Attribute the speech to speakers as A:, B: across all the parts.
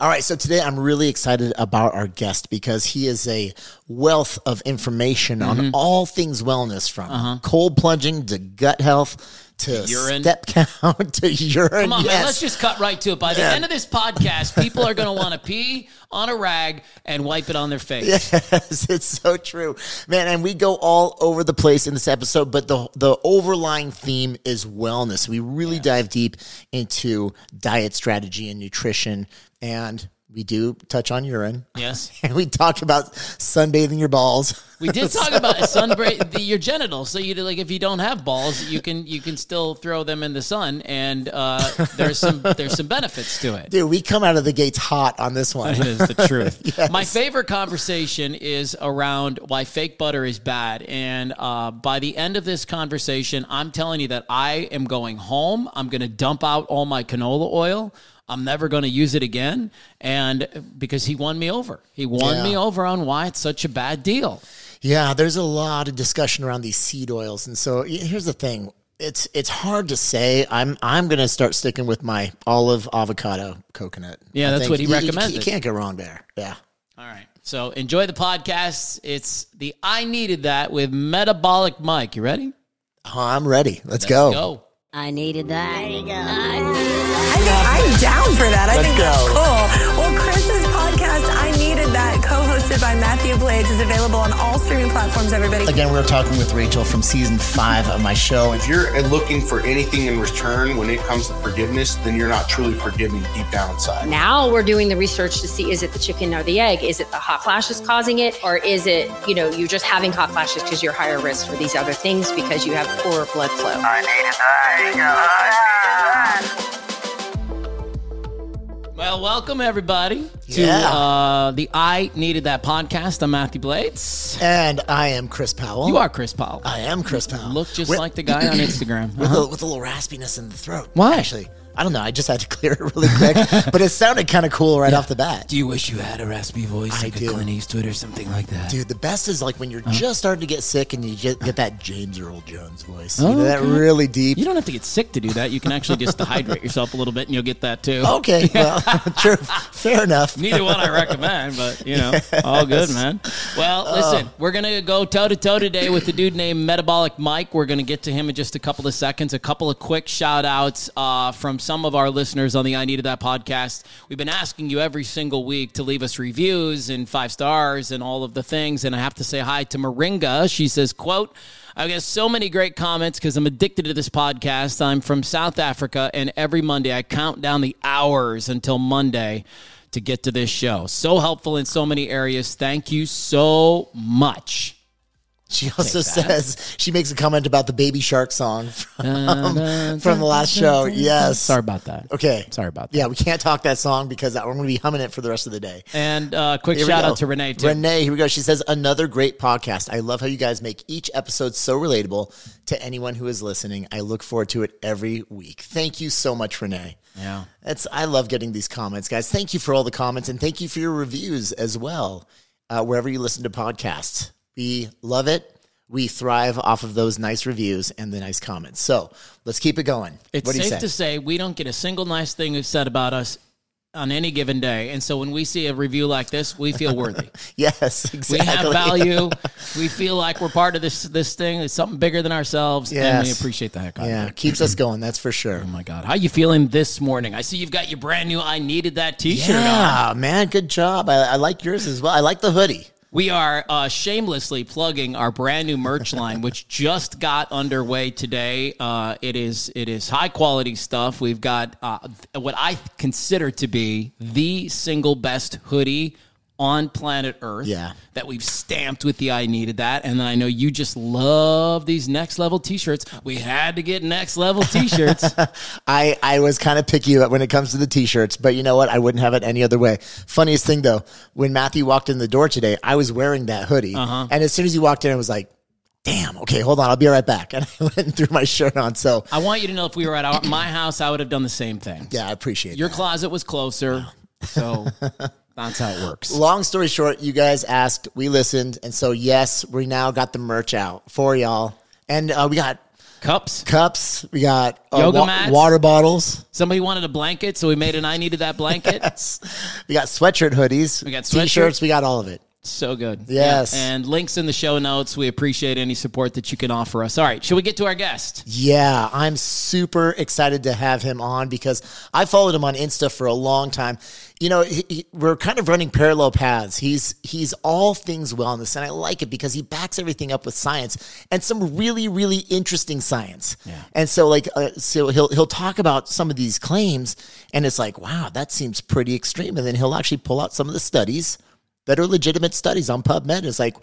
A: All right, so today I'm really excited about our guest because he is a wealth of information
B: Mm-hmm.
A: on all things wellness from cold plunging to gut health to
B: urine.
A: step count to urine.
B: Come on,
A: yes.
B: man. Let's just cut right to it. By the
A: Yeah.
B: end of this podcast, people are going to want to pee on a rag and wipe it on their face.
A: Yes, it's so true, man. And we go all over the place in this episode, but the the overlying theme is wellness. We really dive deep into diet strategy and nutrition, and we do touch on urine.
B: Yes.
A: And we talk about sunbathing your balls.
B: We did talk about sunbra- the, your genitals. So you like if you don't have balls, you can you can still throw them in the sun, and uh, there's some there's some benefits to it.
A: Dude, we come out of the gates hot on this one.
B: It is the truth. My favorite conversation is around why fake butter is bad. And uh, by the end of this conversation, I'm telling you that I am going home. I'm going to dump out all my canola oil. I'm never going to use it again. And because he won me over, he won
A: Yeah.
B: me over on why it's such a bad deal.
A: Yeah, there's a lot of discussion around these seed oils, and so here's the thing: it's it's hard to say. I'm I'm gonna start sticking with my olive, avocado, coconut.
B: Yeah, that's what he
A: you- you- You can't go wrong there. Yeah.
B: All right. So enjoy the podcast. It's the I Needed That with Metabolic Mike. You ready?
A: Oh, I'm ready. Let's,
B: Let's
A: go.
B: go.
C: I needed that. There you go.
D: I think I'm down for that. I
A: Let's
D: think
A: go.
D: that's cool. That, co-hosted by Mathew Blades, is available on all streaming platforms, everybody.
A: Again, we are talking with Rachel from season five of my show.
E: If you're looking for anything in return when it comes to forgiveness, then you're not truly forgiving deep down inside.
F: Now we're doing the research to see is it the chicken or the egg? Is it the hot flashes causing it? Or is it, you know, you're just having hot flashes because you're higher risk for these other things because you have poor blood flow?
B: Well, welcome everybody to
A: Yeah.
B: uh, the I Needed That podcast. I'm Mathew Blades.
A: And I am Chris Powell.
B: You are Chris Powell.
A: I am Chris Powell.
B: Look just
A: With-
B: like the guy on Instagram.
A: with,
B: Uh-huh.
A: a, with a little raspiness in the throat.
B: Why?
A: Actually, I don't know. I just had to clear it really quick, but it sounded kind of cool right off the bat.
B: Do you wish you had a raspy voice
A: I
B: like
A: do.
B: a Clint Eastwood or something like that?
A: Dude, the best is like when you're
B: Uh-huh.
A: just starting to get sick and you get, get that James Earl Jones voice.
B: Oh,
A: you know, that
B: okay.
A: really deep.
B: You don't have to get sick to do that. You can actually just dehydrate yourself a little bit and you'll get that too.
A: Okay, well, true. Fair enough.
B: Neither one I recommend, but you know, all good, man. Well, listen, we're gonna go toe to toe today with the dude named Metabolic Mike. We're gonna get to him in just a couple of seconds. A couple of quick shout outs uh, from some of our listeners on the I Needed That podcast. We've been asking you every single week to leave us reviews and five stars and all of the things. And I have to say hi to Moringa. She says, quote, I get so many great comments because I'm addicted to this podcast. I'm from South Africa, and every Monday I count down the hours until Monday to get to this show. So helpful in so many areas. Thank you so much.
A: She also says she makes a comment about the Baby Shark song from, from the last show. Yes.
B: Sorry about that.
A: Okay.
B: Sorry about that.
A: Yeah, we can't talk that song because I'm going to be humming it for the rest of the day.
B: And uh, quick
A: Here we
B: shout
A: go.
B: out to Renee too.
A: Renee, here we go. She says, another great podcast. I love how you guys make each episode so relatable to anyone who is listening. I look forward to it every week. Thank you so much, Renee.
B: Yeah.
A: That's I love getting these comments, guys. Thank you for all the comments and thank you for your reviews as well. Uh, wherever you listen to podcasts, we love it. We thrive off of those nice reviews and the nice comments. So let's keep it going.
B: It's
A: what
B: safe
A: say?
B: to say we don't get a single nice thing said about us on any given day. And so when we see a review like this, we feel worthy.
A: yes, exactly.
B: we have value. we feel like we're part of this this thing. It's something bigger than ourselves. And we appreciate the heck out of it.
A: Yeah, keeps us going. That's for sure.
B: Oh my God. How are you feeling this morning? I see you've got your brand new I needed that t-shirt on.
A: Yeah, man, good job. I, I like yours as well. I like the hoodie.
B: We are uh, shamelessly plugging our brand new merch line, which just got underway today. Uh, it is it is high quality stuff. We've got uh, what I consider to be the single best hoodie on planet Earth.
A: Yeah.
B: that we've stamped with the I needed that, and then I know you just love these next level T-shirts. We had to get next level T-shirts.
A: I, I was kind of picky when it comes to the t-shirts, but you know what? I wouldn't have it any other way. Funniest thing though, when Mathew walked in the door today, I was wearing that hoodie.
B: Uh-huh.
A: And as soon as he walked in, I was like, damn, okay, hold on. I'll be right back. And I went and threw my shirt on. So
B: I want you to know if we were at our, my house, I would have done the same thing.
A: yeah, I appreciate it.
B: Your
A: that.
B: closet was closer, so that's how it works.
A: Long story short, you guys asked, we listened. And so yes, we now got the merch out for y'all. And uh, we got
B: Cups.
A: cups. We got uh,
B: Yoga mats.
A: water bottles.
B: Somebody wanted a blanket, so we made an I needed that blanket.
A: We got sweatshirt hoodies.
B: We got sweatshirt.
A: t-shirts. We got all of it.
B: So good.
A: Yes.
B: Yeah. And links in the show notes. We appreciate any support that you can offer us. All right. Should we get to our guest?
A: Yeah, I'm super excited to have him on because I followed him on Insta for a long time. You know, he, he- we're kind of running parallel paths. He's he's all things wellness, and I like it because he backs everything up with science and some really really interesting science. Yeah. And so like uh, so he'll he'll talk about some of these claims, and it's like wow, that seems pretty extreme, and then he'll actually pull out some of the studies that are legitimate studies on PubMed. It's like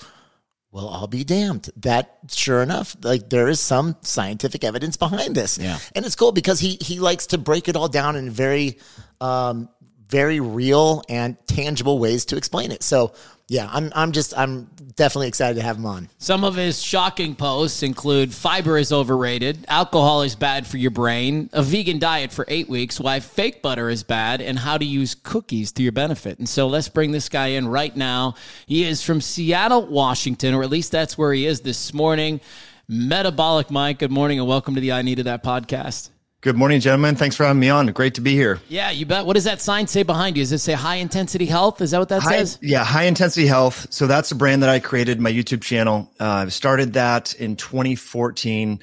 A: well, I'll be damned. That sure enough, like there is some scientific evidence behind this.
B: Yeah.
A: And it's cool because he he likes to break it all down in very um very real and tangible ways to explain it. So yeah, I'm I'm just I'm definitely excited to have him on.
B: Some of his shocking posts include fiber is overrated, alcohol is bad for your brain, a vegan diet for eight weeks, why fake butter is bad, and how to use cookies to your benefit. And so let's bring this guy in right now. He is from Seattle, Washington, or at least that's where he is this morning. Metabolic Mike, good morning and welcome to the I Needed That podcast.
G: Good morning, gentlemen. Thanks for having me on. Great to be here.
B: Yeah, you bet. What does that sign say behind you? Does it say high intensity health? Is that what that
G: High,
B: says?
G: yeah, High Intensity Health. So that's a brand that I created, my YouTube channel. Uh, I started that in 2014.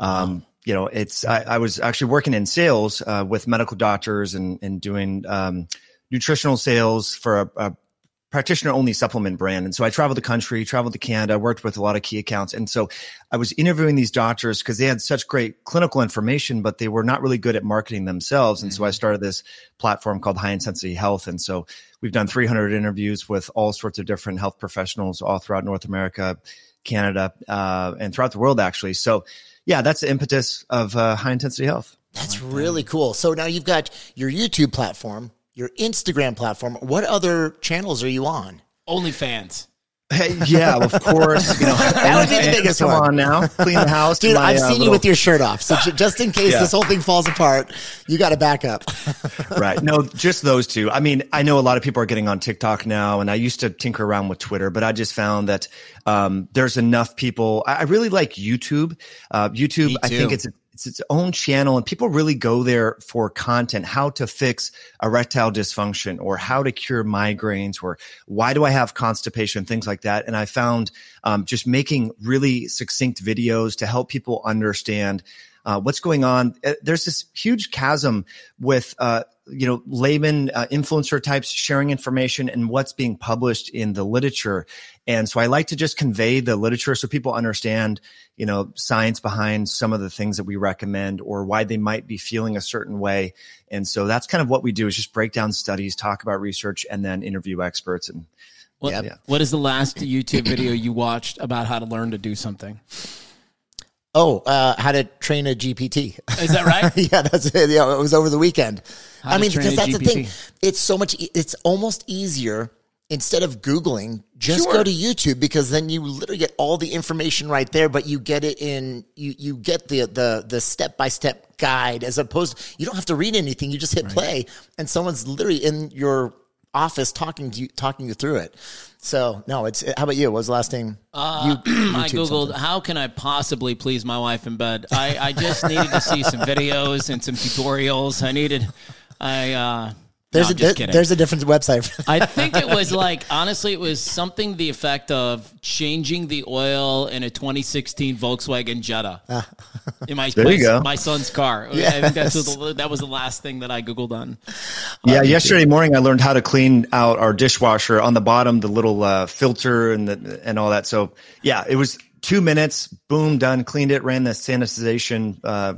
G: Um, You know, it's I, I was actually working in sales uh, with medical doctors and and doing um, nutritional sales for a, a practitioner only supplement brand. And so I traveled the country, traveled to Canada, worked with a lot of key accounts. And so I was interviewing these doctors because they had such great clinical information, but they were not really good at marketing themselves. And so I started this platform called High Intensity Health. And so we've done 300 interviews with all sorts of different health professionals all throughout North America, Canada, uh, and throughout the world, actually. So yeah, that's the impetus of uh, High Intensity Health.
A: That's really cool. So now you've got your YouTube platform, your Instagram platform. What other channels are you on?
B: OnlyFans.
G: Hey, yeah, of course. You know,
A: That would be the biggest
G: Come
A: one.
G: on now, clean the house.
A: Dude,
G: My,
A: I've
G: uh,
A: seen you
G: little-
A: with your shirt off. So ju- just in case
G: Yeah.
A: this whole thing falls apart, you got to back up.
G: right. No, just those two. I mean, I know a lot of people are getting on TikTok now, and I used to tinker around with Twitter, but I just found that um, there's enough people. I, I really like YouTube. Uh, YouTube, I think
B: too.
G: it's it's its own channel, and people really go there for content: how to fix erectile dysfunction, or how to cure migraines, or why do I have constipation, things like that. And I found um, just making really succinct videos to help people understand uh, what's going on. Uh, There's this huge chasm with, uh, you know, layman uh, influencer types sharing information and what's being published in the literature. And so I like to just convey the literature so people understand, you know, science behind some of the things that we recommend or why they might be feeling a certain way. And so that's kind of what we do is just break down studies, talk about research, and then interview experts. And
B: What,
A: Yep.
B: what is the last YouTube video you watched about how to learn to do something?
A: Oh, uh, how to train a GPT.
B: Is that right?
A: yeah, that's it. Yeah, it was over the weekend.
B: How
A: I mean, because
B: a
A: that's the thing. It's so much. e- It's almost easier instead of Googling. Just
B: Sure.
A: go to YouTube because then you literally get all the information right there. But you get it in. You you get the the the step by step guide as opposed. You don't have to read anything. You just hit play, and someone's literally in your office talking to you, talking you through it. So no, it's how about you? What was the last thing?
B: Uh,
A: you,
B: I googled
A: something.
B: how can I possibly please my wife in bed. I, I just needed to see some videos and some tutorials. I needed. I uh,
A: There's
B: no,
A: a
B: just
A: there-
B: kidding.
A: there's a different website. for that.
B: I think it was like honestly, it was something the effect of changing the oil in a 2016 Volkswagen Jetta. in my
G: There
B: my,
G: you go.
B: my son's car. I think that's the, that was the last thing that I googled on.
G: Yeah, yesterday morning I learned how to clean out our dishwasher on the bottom, the little uh, filter and the, and all that. So yeah, it was two minutes, boom, done, cleaned it, ran the sanitization uh,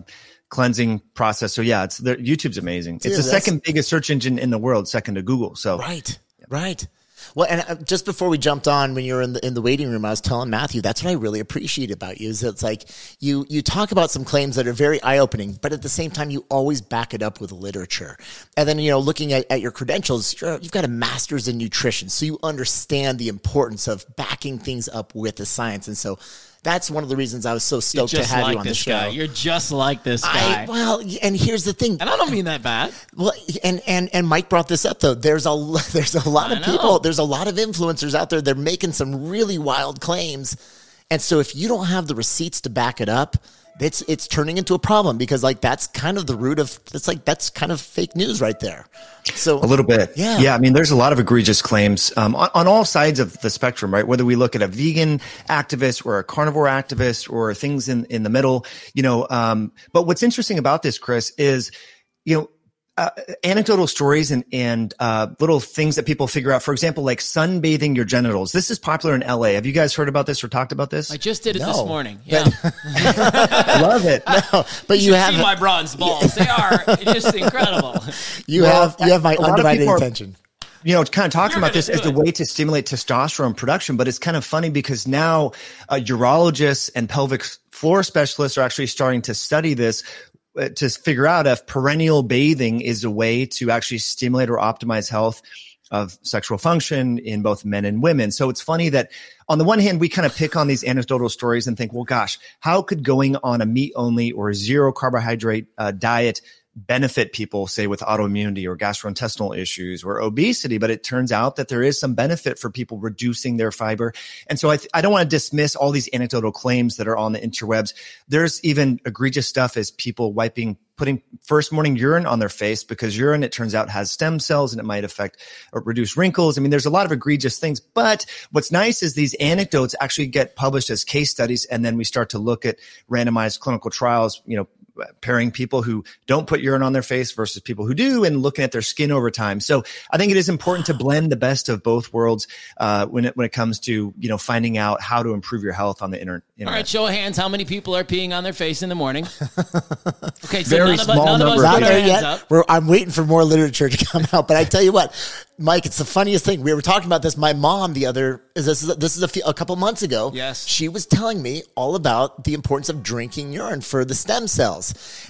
G: cleansing process. So yeah, it's the, YouTube's amazing.
A: Dude,
G: it's the second biggest search engine in the world, second to Google. So
A: Right. Right. Well, and uh, just before we jumped on, when you were in the in the waiting room, I was telling Mathew that's what I really appreciate about you is that it's like you you talk about some claims that are very eye opening, but at the same time you always back it up with literature. And then you know, looking at, at your credentials, you're, you've got a master's in nutrition, so you understand the importance of backing things up with the science. And so that's one of the reasons I was so stoked to have
B: like
A: you on the
B: this
A: show.
B: guy. You're just like this guy.
A: I, well, and here's the thing.
B: and I don't mean that bad.
A: Well, and and and Mike brought this up though. There's a there's a lot
B: I
A: of
B: know.
A: people. There's a lot of influencers out there. They're making some really wild claims, and so if you don't have the receipts to back it up, it's it's turning into a problem because like that's kind of the root of it's like that's kind of fake news right there. So
G: a little bit,
A: Yeah.
G: yeah. I mean, there's a lot of egregious claims um, on, on all sides of the spectrum, right? Whether we look at a vegan activist or a carnivore activist or things in in the middle, you know. Um, but what's interesting about this, Chris, is you know uh, anecdotal stories and and uh, little things that people figure out. For example, like sunbathing your genitals. This is popular in LA. Have you guys heard about this or talked about this?
B: I just did it this morning. Yeah.
G: I love it.
A: No, but you
B: should
A: have
B: see my bronze balls. They are just incredible.
A: you
G: Well,
A: have you have my
G: a lot of
A: undivided
G: people are-
A: attention.
G: you know, kind of talking
B: You're
G: about this
B: do
G: as a way to stimulate testosterone production, but it's kind of funny because now uh, urologists and pelvic floor specialists are actually starting to study this to figure out if perineal bathing is a way to actually stimulate or optimize health of sexual function in both men and women. So it's funny that on the one hand, we kind of pick on these anecdotal stories and think, well, gosh, how could going on a meat only or zero carbohydrate uh, diet benefit people, say with autoimmunity or gastrointestinal issues or obesity? But it turns out that there is some benefit for people reducing their fiber. And so I, th- I don't want to dismiss all these anecdotal claims that are on the interwebs. There's even egregious stuff as people wiping putting first morning urine on their face because urine, it turns out, has stem cells and it might affect or reduce wrinkles. I mean, there's a lot of egregious things. But what's nice is these anecdotes actually get published as case studies, and then we start to look at randomized clinical trials. You know. Pairing people who don't put urine on their face versus people who do, and looking at their skin over time. So I think it is important to blend the best of both worlds uh, when it when it comes to you know finding out how to improve your health on the inter- internet.
B: All right, show of hands. How many people are peeing on their face in the morning? Okay, so
G: Very
B: none of,
G: small
B: none of us
G: number.
B: put
A: Not there
B: hands
A: yet.
B: up.
A: We're, I'm waiting for more literature to come out. But I tell you what, Mike, it's the funniest thing. We were talking about this. My mom, the other, is this is this is a, few, a couple months ago.
B: Yes.
A: she was telling me all about the importance of drinking urine for the stem cells.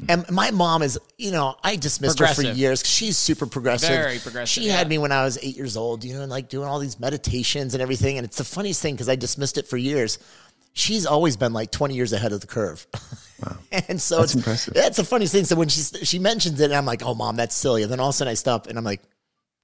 A: And my mom is, you know, I dismissed her for years. She's super progressive.
B: Very progressive,
A: She
B: yeah.
A: had me when I was eight years old, you know, and like doing all these meditations and everything. And it's the funniest thing because I dismissed it for years. She's always been like 20 years ahead of the curve. Wow. and so
G: That's
A: it's
G: impressive.
A: Yeah, it's a funny thing. So when she she mentions it, and I'm like, "Oh, mom, that's silly." And then all of a sudden, I stop, and I'm like,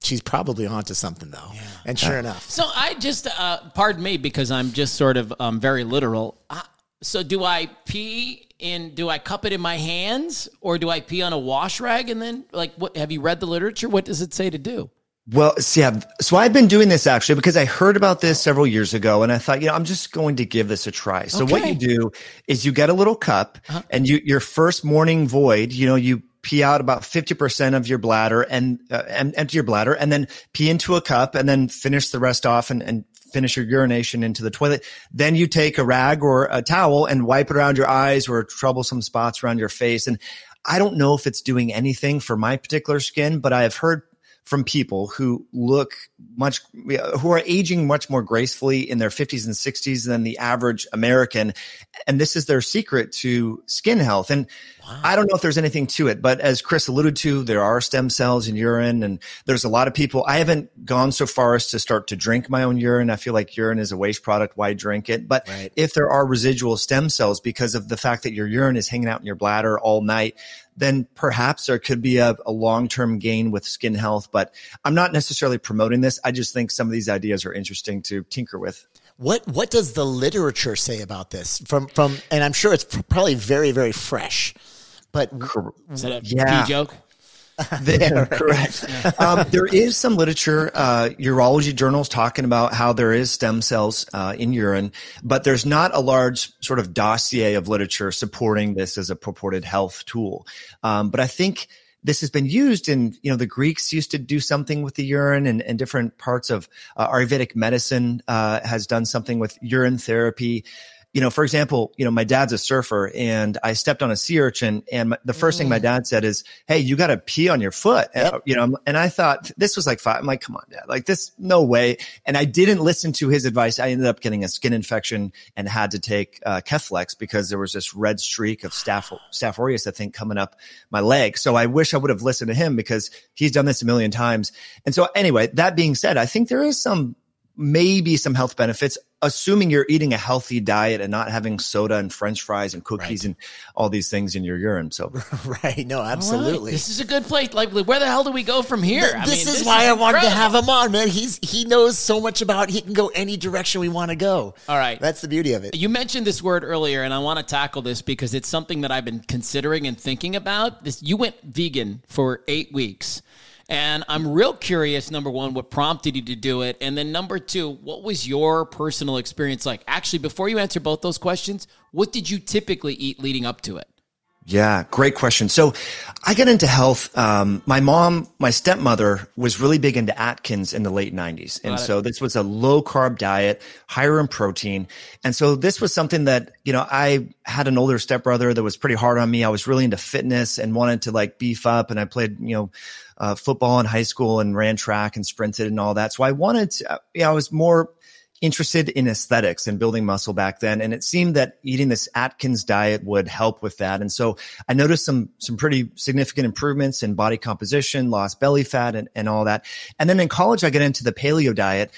A: "She's probably onto something, though." And sure enough,
B: So I just, uh, pardon me, because I'm just sort of um, very literal. Uh, so do I pee in? Do I cup it in my hands, or do I pee on a wash rag? And then, like, what? Have you read the literature? What does it say to do?
G: Well, so yeah, so I've been doing this actually because I heard about this several years ago and I thought, you know, I'm just going to give this a try. So what you do is you get a little cup and you, your first morning void, you know, you pee out about 50% of your bladder and, uh, and empty your bladder and then pee into a cup and then finish the rest off and, and finish your urination into the toilet. Then you take a rag or a towel and wipe it around your eyes or troublesome spots around your face. And I don't know if it's doing anything for my particular skin, but I have heard from people who look much who are aging much more gracefully in their 50s and 60s than the average American. And this is their secret to skin health. And I don't know if there's anything to it but as Chris alluded to there are stem cells in urine and there's a lot of people I haven't gone so far as to start to drink my own urine. I feel like urine is a waste product. Why drink it? But
A: Right.
G: if there are residual stem cells because of the fact that your urine is hanging out in your bladder all night then perhaps there could be a, a long-term gain with skin health. But I'm not necessarily promoting this. I just think some of these ideas are interesting to tinker with.
A: what what does the literature say about this? From from, and I'm sure it's probably very very fresh. But
B: Is that a
G: Yeah.
B: pee joke?
G: The- correct. Um, there is some literature, uh, urology journals talking about how there is stem cells uh, in urine, but there's not a large sort of dossier of literature supporting this as a purported health tool. Um, but I think this has been used in, you know, the Greeks used to do something with the urine and, and different parts of uh, Ayurvedic medicine uh, has done something with urine therapy you know, for example, you know, my dad's a surfer and I stepped on a sea urchin and my, the first thing my dad said is, Hey, you got to pee on your foot. And, you know, and I thought this was like five. I'm like, come on, dad, like this, no way. And I didn't listen to his advice. I ended up getting a skin infection and had to take uh, Keflex because there was this red streak of staph, staph aureus, I think, coming up my leg. So I wish I would have listened to him because he's done this a million times. And so anyway, that being said, I think there is some maybe some health benefits. Assuming you're eating a healthy diet and not having soda and french fries and cookies right. and all these things in your urine. So,
A: right. No, absolutely.
B: Right. This is a good place. Like, where the hell do we go from here?
A: Th- this mean, is this why is I wanted to have him on, man. He's, he knows so much about, he can go any direction we want to go.
B: All right.
A: That's the beauty of it.
B: You mentioned this word earlier, and I want to tackle this because it's something that I've been considering and thinking about. This, you went vegan for eight weeks. And I'm real curious, number one, what prompted you to do it? And then number two, what was your personal experience like? Actually, before you answer both those questions, what did you typically eat leading up to it?
G: Yeah, great question. So I got into health. Um, my mom, my stepmother was really big into Atkins in the late 90s. And so this was a low carb diet, higher in protein. And so this was something that, you know, I had an older stepbrother that was pretty hard on me. I was really into fitness and wanted to like beef up and I played, you know, uh, football in high school and ran track and sprinted and all that. So I wanted to, you know, I was more interested in aesthetics and building muscle back then. And it seemed that eating this Atkins diet would help with that. And so I noticed some, some pretty significant improvements in body composition, lost belly fat and, and all that. And then in college, I got into the paleo diet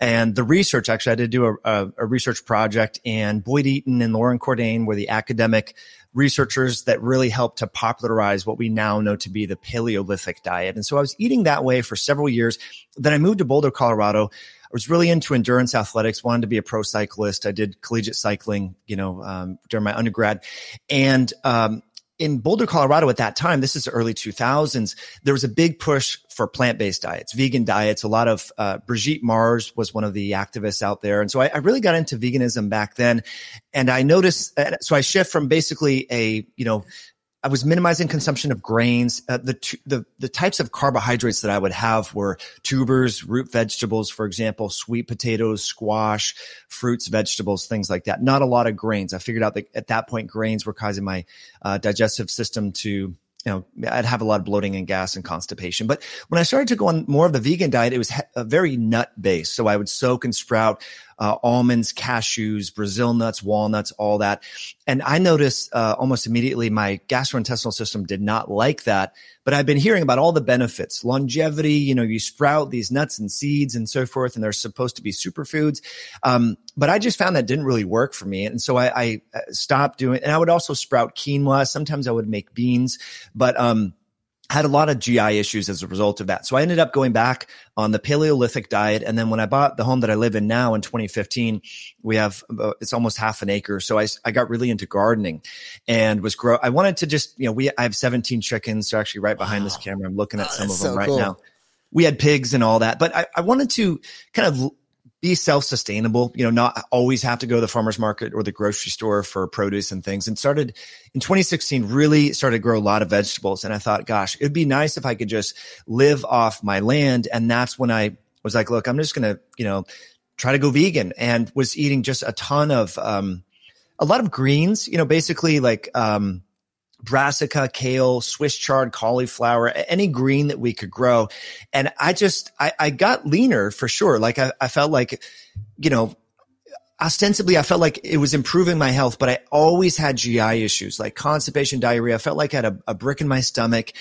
G: and the research. Actually, I did do a, a, a research project and Boyd Eaton and Loren Cordain were the academic researchers that really helped to popularize what we now know to be the Paleolithic diet. And so I was eating that way for several years. Then I moved to Boulder, Colorado I was really into endurance athletics, wanted to be a pro cyclist. I did collegiate cycling, you know, um, during my undergrad. And, um, in Boulder, Colorado at that time, this is early 2000s, there was a big push for plant-based diets, vegan diets. A lot of, uh, Brigitte Mars was one of the activists out there. And so I, I really got into veganism back then. And I noticed, uh, so I shift from basically a, you know, I was minimizing consumption of grains. Uh, the, the the types of carbohydrates that I would have were tubers, root vegetables, for example, sweet potatoes, squash, fruits, vegetables, things like that. Not a lot of grains. I figured out that at that point, grains were causing my uh, digestive system to you know, I'd have a lot of bloating and gas and constipation. But when I started to go on more of the vegan diet, it was a very nut based. So I would soak and sprout uh, almonds, cashews, Brazil nuts, walnuts, all that. And I noticed uh, almost immediately my gastrointestinal system did not like that. But I've been hearing about all the benefits, longevity. You know, you sprout these nuts and seeds and so forth, and they're supposed to be superfoods. Um, but I just found that didn't really work for me, and so I, I uh, stopped doing. And I would also sprout quinoa. Sometimes I would make beans, but um, had a lot of GI issues as a result of that. So I ended up going back on the Paleolithic diet. And then when I bought the home that I live in now in 2015, we have, about, it's almost half an acre. So I, I got really into gardening and was grow. I wanted to just, you know, we, I have 17 chickens. So actually right behind wow. this camera, I'm looking at oh, some of them so right cool. now. We had pigs and all that, but I, I wanted to kind of be self-sustainable, you know, not always have to go to the farmer's market or the grocery store for produce and things. And started in 2016, really started to grow a lot of vegetables. And I thought, gosh, it'd be nice if I could just live off my land. And that's when I was like, look, I'm just to, you know, try to go vegan and was eating just a ton of, um, a lot of greens, you know, basically like, um, brassica, kale, Swiss chard, cauliflower, any green that we could grow. And I just, I, I got leaner for sure. Like I, I felt like, you know, ostensibly I felt like it was improving my health, but I always had GI issues like constipation, diarrhea. I felt like I had a, a, brick in my stomach.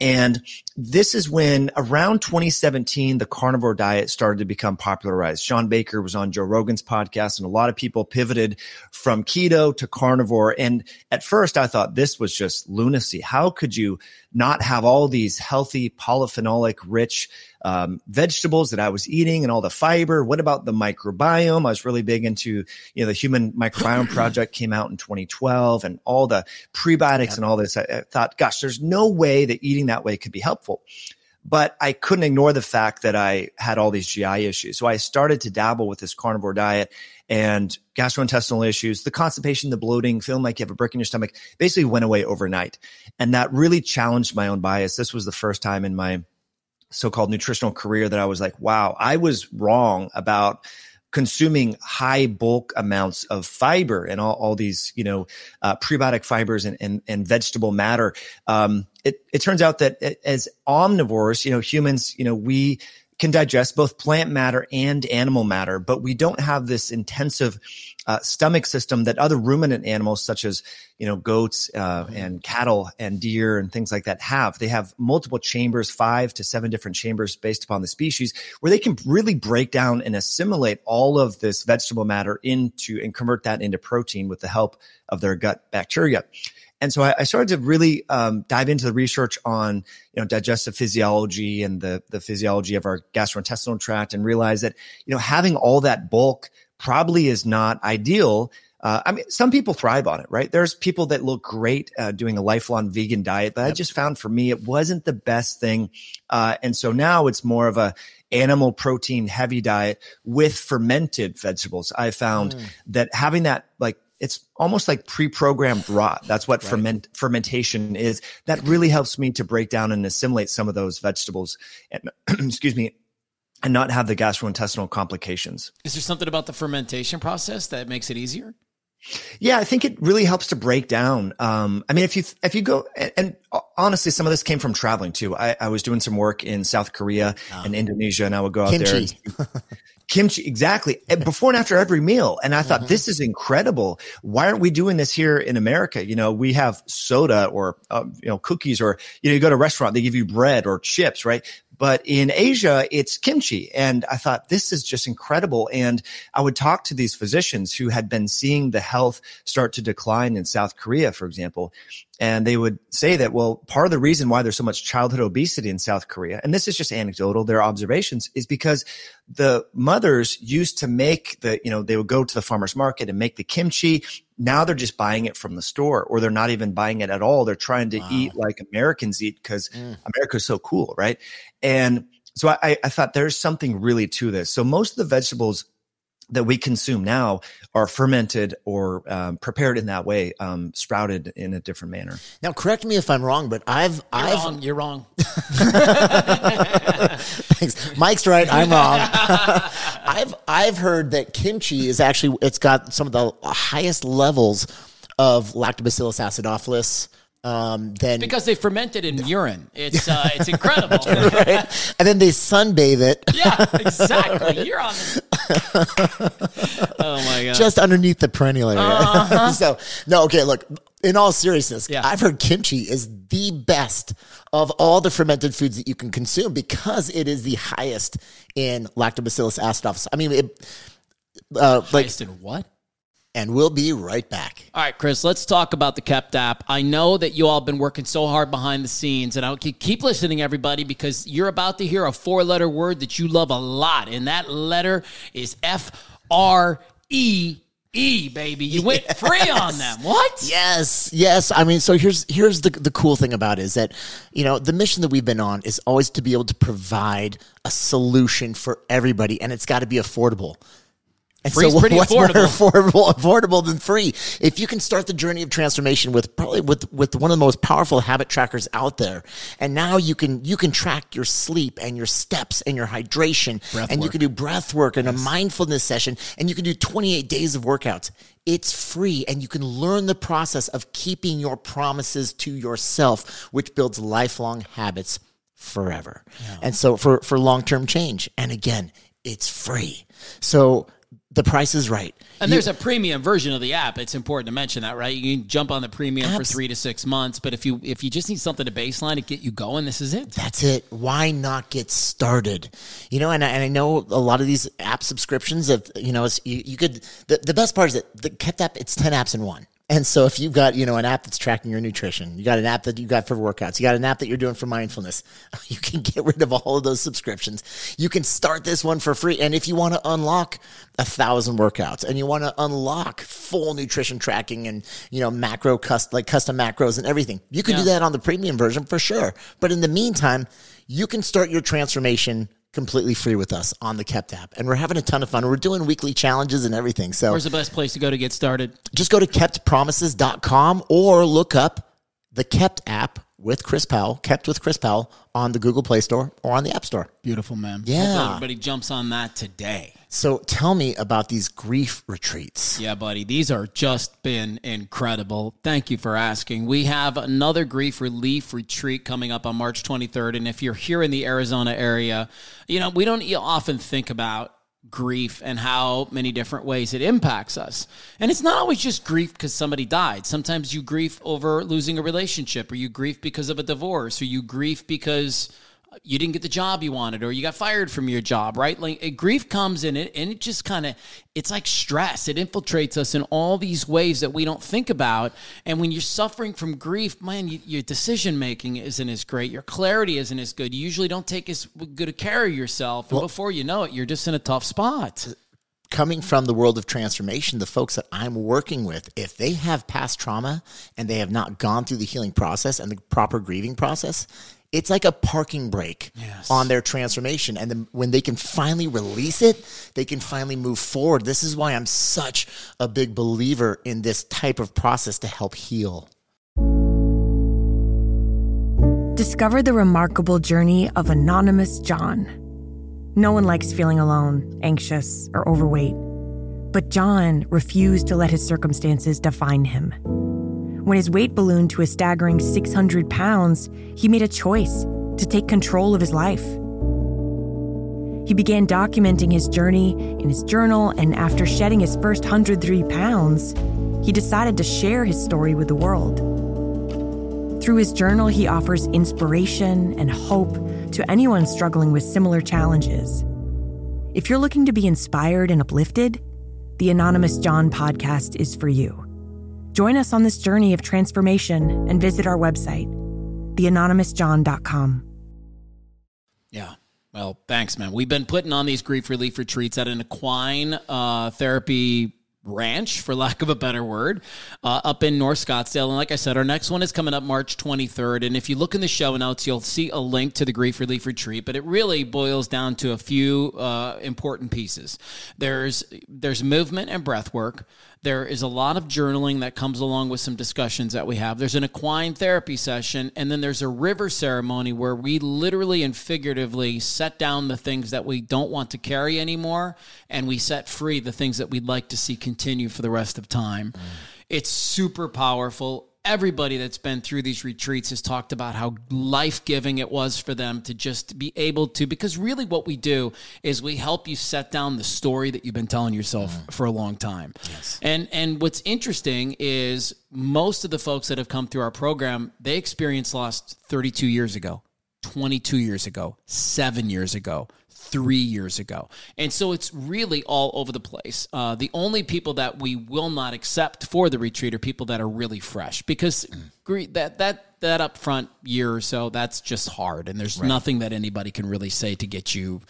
G: And this is when around 2017, the carnivore diet started to become popularized. Shawn Baker was on Joe Rogan's podcast and a lot of people pivoted from keto to carnivore. And at first I thought this was just lunacy. How could you not have all these healthy polyphenolic rich um, vegetables that I was eating and all the fiber? What about the microbiome? I was really big into, you know, the human microbiome project came out in 2012 and all the prebiotics and all this. I, I thought, gosh, there's no way that eating that way could be helpful but I couldn't ignore the fact that I had all these GI issues. So I started to dabble with this carnivore diet and gastrointestinal issues, the constipation, the bloating, feeling like you have a brick in your stomach basically went away overnight. And that really challenged my own bias. This was the first time in my so-called nutritional career that I was like, wow, I was wrong about consuming high bulk amounts of fiber and all, all these, you know, uh, prebiotic fibers and, and, and vegetable matter. Um, it, it turns out that as omnivores, you know, humans, you know, we can digest both plant matter and animal matter, but we don't have this intensive uh, stomach system that other ruminant animals, such as you know goats uh, and cattle and deer and things like that, have. They have multiple chambers, five to seven different chambers based upon the species, where they can really break down and assimilate all of this vegetable matter into and convert that into protein with the help of their gut bacteria. And so I, I started to really um, dive into the research on you know digestive physiology and the the physiology of our gastrointestinal tract, and realize that you know having all that bulk probably is not ideal. Uh, I mean, some people thrive on it, right? There's people that look great uh, doing a lifelong vegan diet, but yep. I just found for me it wasn't the best thing. Uh, and so now it's more of a animal protein heavy diet with fermented vegetables. I found mm. that having that like it's almost like pre-programmed rot. That's what right. ferment fermentation is. That really helps me to break down and assimilate some of those vegetables. And excuse me, and not have the gastrointestinal complications.
B: Is there something about the fermentation process that makes it easier?
G: Yeah, I think it really helps to break down. Um, I mean, if you if you go and, and, honestly, some of this came from traveling too. I, I was doing some work in South Korea oh. and Indonesia, and I would go out Kimchi. there. kimchi exactly before and after every meal and i thought mm-hmm. this is incredible why aren't we doing this here in america you know we have soda or uh, you know cookies or you know you go to a restaurant they give you bread or chips right but in Asia, it's kimchi. And I thought this is just incredible. And I would talk to these physicians who had been seeing the health start to decline in South Korea, for example. And they would say that, well, part of the reason why there's so much childhood obesity in South Korea, and this is just anecdotal, their observations, is because the mothers used to make the, you know, they would go to the farmer's market and make the kimchi. Now they're just buying it from the store or they're not even buying it at all. They're trying to wow. eat like Americans eat because mm. America's so cool, right? And so I, I thought there's something really to this. So most of the vegetables that we consume now are fermented or um, prepared in that way, um, sprouted in a different manner.
A: Now, correct me if I'm wrong, but I've
B: you're
A: I've
B: wrong. You're wrong.
A: Thanks, Mike's right. I'm wrong. I've I've heard that kimchi is actually it's got some of the highest levels of lactobacillus acidophilus um, then
B: because they ferment it in urine. It's uh, it's incredible.
A: right? And then they sunbathe it.
B: yeah, exactly. You're on. oh my god!
A: Just underneath the perineal area. Uh-huh. so no, okay. Look, in all seriousness, yeah. I've heard kimchi is the best of all the fermented foods that you can consume because it is the highest in lactobacillus acidophilus. I mean, it,
B: uh, highest like in what?
A: And we'll be right back.
B: All right, Chris, let's talk about the Kept app. I know that you all have been working so hard behind the scenes, and I'll keep listening, everybody, because you're about to hear a four letter word that you love a lot, and that letter is F R E. E baby, you went yes. free on them. What?
A: Yes, yes. I mean, so here's here's the the cool thing about it is that you know the mission that we've been on is always to be able to provide a solution for everybody, and it's got to be affordable.
B: And Free's so pretty what's affordable.
A: more affordable, affordable than free? If you can start the journey of transformation with probably with, with one of the most powerful habit trackers out there, and now you can you can track your sleep and your steps and your hydration, breath and work. you can do breath work and yes. a mindfulness session, and you can do 28 days of workouts. It's free, and you can learn the process of keeping your promises to yourself, which builds lifelong habits forever. Yeah. And so for for long term change, and again, it's free. So the price is right.
B: And you, there's a premium version of the app. It's important to mention that, right? You can jump on the premium for three to six months, but if you if you just need something to baseline to get you going, this is it.
A: That's it. Why not get started? You know, and I, and I know a lot of these app subscriptions. Of you know, you, you could. The, the best part is that the kept app. It's ten apps in one. And so if you've got, you know, an app that's tracking your nutrition, you got an app that you got for workouts, you got an app that you're doing for mindfulness, you can get rid of all of those subscriptions. You can start this one for free. And if you want to unlock a thousand workouts and you want to unlock full nutrition tracking and, you know, macro custom, like custom macros and everything, you can yeah. do that on the premium version for sure. But in the meantime, you can start your transformation completely free with us on the Kept app. And we're having a ton of fun. We're doing weekly challenges and everything. So
B: where's the best place to go to get started?
A: Just go to keptpromises.com or look up the Kept app with Chris Powell, Kept with Chris Powell on the Google Play Store or on the App Store.
B: Beautiful, man.
A: Yeah.
B: Hope everybody jumps on that today.
A: So tell me about these grief retreats.
B: Yeah, buddy. These are just been incredible. Thank you for asking. We have another grief relief retreat coming up on March 23rd. And if you're here in the Arizona area, you know, we don't often think about grief and how many different ways it impacts us. And it's not always just grief because somebody died. Sometimes you grieve over losing a relationship, or you grieve because of a divorce, or you grieve because you didn't get the job you wanted or you got fired from your job right? Like it, grief comes in it and it just kind of it's like stress. It infiltrates us in all these ways that we don't think about. And when you're suffering from grief man you, your decision making isn't as great. Your clarity isn't as good. You usually don't take as good a care of yourself and well, before you know it you're just in a tough spot.
A: Coming from the world of transformation, the folks that I'm working with, if they have past trauma and they have not gone through the healing process and the proper grieving process, it's like a parking brake yes. on their transformation. And then when they can finally release it, they can finally move forward. This is why I'm such a big believer in this type of process to help heal.
H: Discover the remarkable journey of Anonymous John. No one likes feeling alone, anxious, or overweight. But John refused to let his circumstances define him. When his weight ballooned to a staggering 600 pounds, he made a choice to take control of his life. He began documenting his journey in his journal, and after shedding his first 103 pounds, he decided to share his story with the world. Through his journal, he offers inspiration and hope to anyone struggling with similar challenges. If you're looking to be inspired and uplifted, the Anonymous John podcast is for you. Join us on this journey of transformation and visit our website, theanonymousjohn.com.
B: Yeah. Well, thanks, man. We've been putting on these grief relief retreats at an equine uh, therapy ranch, for lack of a better word, uh, up in North Scottsdale. And like I said, our next one is coming up March 23rd. And if you look in the show notes, you'll see a link to the grief relief retreat. But it really boils down to a few uh, important pieces. There's there's movement and breath work. There is a lot of journaling that comes along with some discussions that we have. There's an equine therapy session, and then there's a river ceremony where we literally and figuratively set down the things that we don't want to carry anymore, and we set free the things that we'd like to see continue for the rest of time. Mm. It's super powerful everybody that's been through these retreats has talked about how life giving it was for them to just be able to, because really what we do is we help you set down the story that you've been telling yourself mm. for a long time. Yes. And, and what's interesting is most of the folks that have come through our program, they experienced loss 32 years ago, 22 years ago, seven years ago, three years ago. And so it's really all over the place. Uh, the only people that we will not accept for the retreat are people that are really fresh because that, that, that upfront year or so, that's just hard. And there's right. nothing that anybody can really say to get you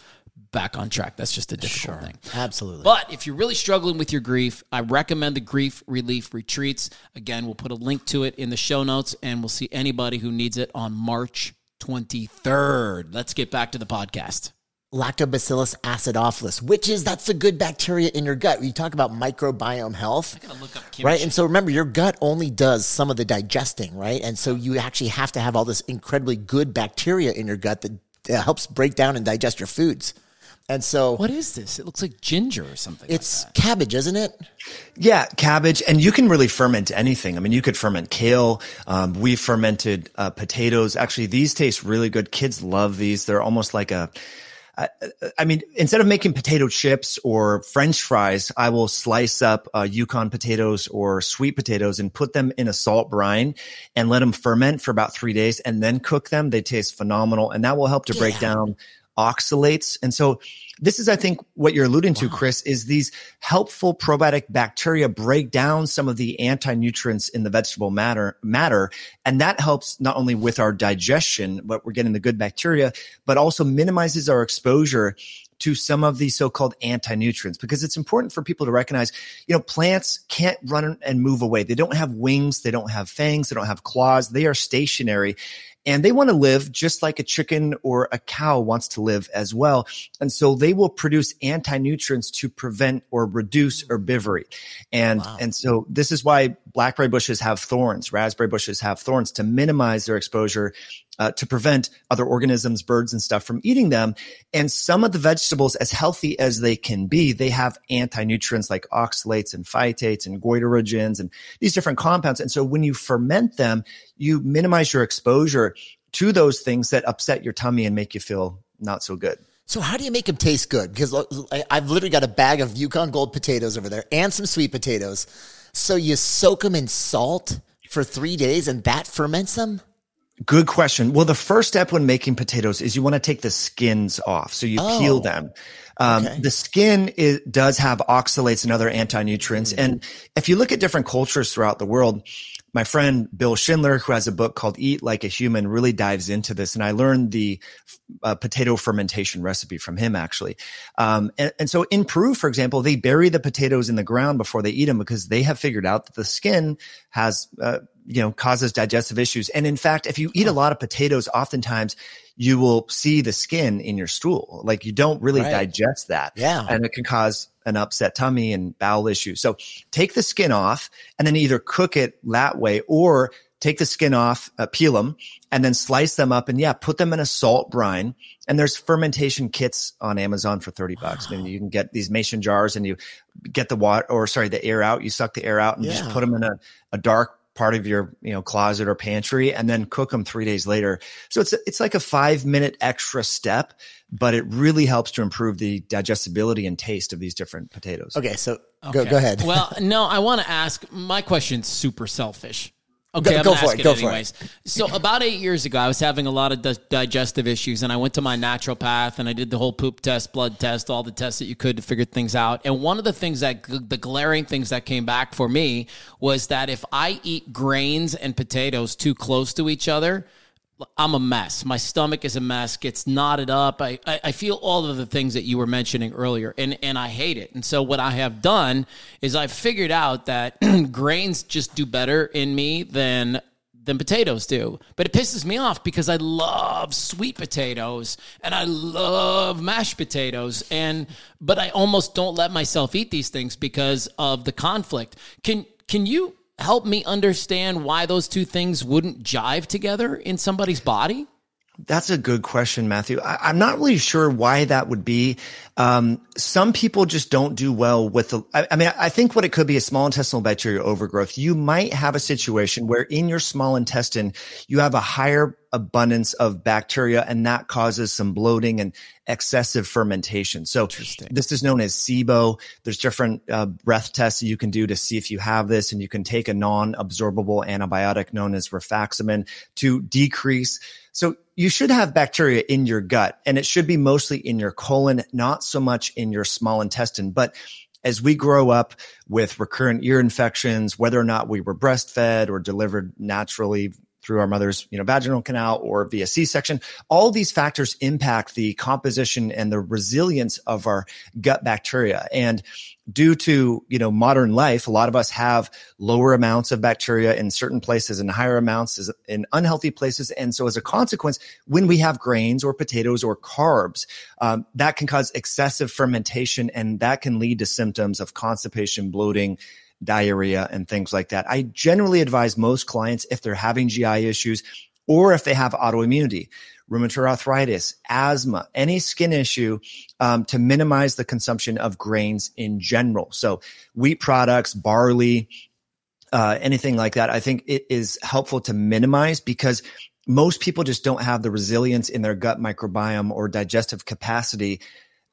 B: back on track. That's just a difficult sure. thing.
A: Absolutely.
B: But if you're really struggling with your grief, I recommend the grief relief retreats. Again, we'll put a link to it in the show notes and we'll see anybody who needs it on March 23rd. Let's get back to the podcast.
A: Lactobacillus acidophilus, which is that's the good bacteria in your gut. You talk about microbiome health, right? And so remember, your gut only does some of the digesting, right? And so you actually have to have all this incredibly good bacteria in your gut that, that helps break down and digest your foods. And so,
B: what is this? It looks like ginger or something.
A: It's
B: like
A: cabbage, isn't it?
G: Yeah, cabbage, and you can really ferment anything. I mean, you could ferment kale. Um, we fermented uh, potatoes. Actually, these taste really good. Kids love these. They're almost like a I, mean, instead of making potato chips or French fries, I will slice up uh, Yukon potatoes or sweet potatoes and put them in a salt brine and let them ferment for about three days and then cook them. They taste phenomenal, and that will help to break yeah. down oxalates. And so this is, I think, what you're alluding to, wow. Chris, is these helpful probiotic bacteria break down some of the anti-nutrients in the vegetable matter, matter. And that helps not only with our digestion, but we're getting the good bacteria, but also minimizes our exposure to some of these so-called anti-nutrients because it's important for people to recognize, you know, plants can't run and move away. They don't have wings. They don't have fangs. They don't have claws. They are stationary. And they want to live just like a chicken or a cow wants to live as well. And so they will produce anti-nutrients to prevent or reduce herbivory. And, wow. and so this is why blackberry bushes have thorns, raspberry bushes have thorns to minimize their exposure uh, to prevent other organisms, birds and stuff from eating them. And some of the vegetables, as healthy as they can be, they have anti-nutrients like oxalates and phytates and goitrogens and these different compounds. And so when you ferment them, you minimize your exposure to those things that upset your tummy and make you feel not so good.
A: So how do you make them taste good? Because I've literally got a bag of Yukon Gold potatoes over there and some sweet potatoes. So you soak them in salt for three days and that ferments them?
G: Good question. Well, the first step when making potatoes is you want to take the skins off. So you oh, peel them. Um, okay. The skin is, does have oxalates and other anti-nutrients. Mm-hmm. And if you look at different cultures throughout the world, my friend Bill Schindler, who has a book called Eat Like a Human, really dives into this. And I learned the uh, potato fermentation recipe from him, actually. Um, and, and, so in Peru, for example, they bury the potatoes in the ground before they eat them because they have figured out that the skin has, uh, you know, causes digestive issues. And in fact, if you eat a lot of potatoes, oftentimes you will see the skin in your stool. Like you don't really right. digest that.
A: Yeah.
G: And it can cause an upset tummy and bowel issues. So take the skin off and then either cook it that way or take the skin off, uh, peel them and then slice them up and yeah, put them in a salt brine. And there's fermentation kits on Amazon for 30 bucks. Maybe you can get these mason jars and you get the water or sorry, the air out. You suck the air out and yeah. just put them in a, a dark part of your you know closet or pantry and then cook them three days later. So it's it's like a five minute extra step but it really helps to improve the digestibility and taste of these different potatoes.
A: Okay so okay. go go ahead.
B: Well no i want to ask my question's super selfish Okay,
A: go,
B: go
A: for it. Go anyways.
B: for it. so about eight years ago, I was having a lot of di- digestive issues, and I went to my naturopath and I did the whole poop test, blood test, all the tests that you could to figure things out. And one of the things that the glaring things that came back for me was that if I eat grains and potatoes too close to each other, I'm a mess. My stomach is a mess, gets knotted up. I, I, I, feel all of the things that you were mentioning earlier, and, and I hate it. And so, what I have done is I've figured out that grains just do better in me than than potatoes do. But it pisses me off because I love sweet potatoes and I love mashed potatoes and but I almost don't let myself eat these things because of the conflict. Can can you help me understand why those two things wouldn't jive together in somebody's body?
G: That's a good question, Mathew. I, am not really sure why that would be. Um, some people just don't do well with the, I, I, mean, I think what it could be is small intestinal bacteria overgrowth. You might have a situation where in your small intestine, you have a higher abundance of bacteria and that causes some bloating and excessive fermentation. So this is known as SIBO. There's different uh, breath tests you can do to see if you have this and you can take a non-absorbable antibiotic known as rifaximin to decrease. So you should have bacteria in your gut and it should be mostly in your colon, not so much in your small intestine. But as we grow up with recurrent ear infections, whether or not we were breastfed or delivered naturally through our mother's you know vaginal canal or via c-section. All these factors impact the composition and the resilience of our gut bacteria. And due to you know modern life a lot of us have lower amounts of bacteria in certain places and higher amounts in unhealthy places. And so as a consequence when we have grains or potatoes or carbs um, that can cause excessive fermentation and that can lead to symptoms of constipation bloating diarrhea and things like that. I generally advise most clients if they're having GI issues or if they have autoimmunity, rheumatoid arthritis, asthma, any skin issue, um, to minimize the consumption of grains in general. So wheat products, barley, uh, anything like that, I think it is helpful to minimize because most people just don't have the resilience in their gut microbiome or digestive capacity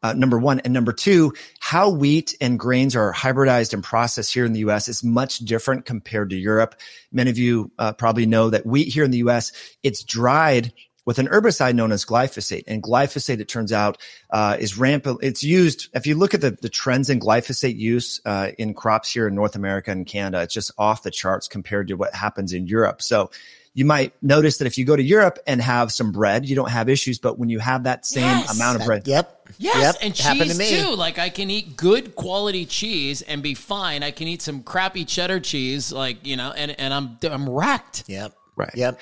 G: uh, number one. And number two, how wheat and grains are hybridized and processed here in the US is much different compared to Europe. Many of you uh, probably know that wheat here in the US, it's dried with an herbicide known as glyphosate. And glyphosate, it turns out, uh, is rampant. It's used, if you look at the, the trends in glyphosate use uh, in crops here in North America and Canada, it's just off the charts compared to what happens in Europe. So you might notice that if you go to Europe and have some bread, you don't have issues. But when you have that same yes. amount of bread,
A: yep,
B: yes,
A: yep.
B: and cheese to too. Like I can eat good quality cheese and be fine. I can eat some crappy cheddar cheese, like you know, and and I'm I'm wrecked.
A: Yep,
G: right.
A: Yep.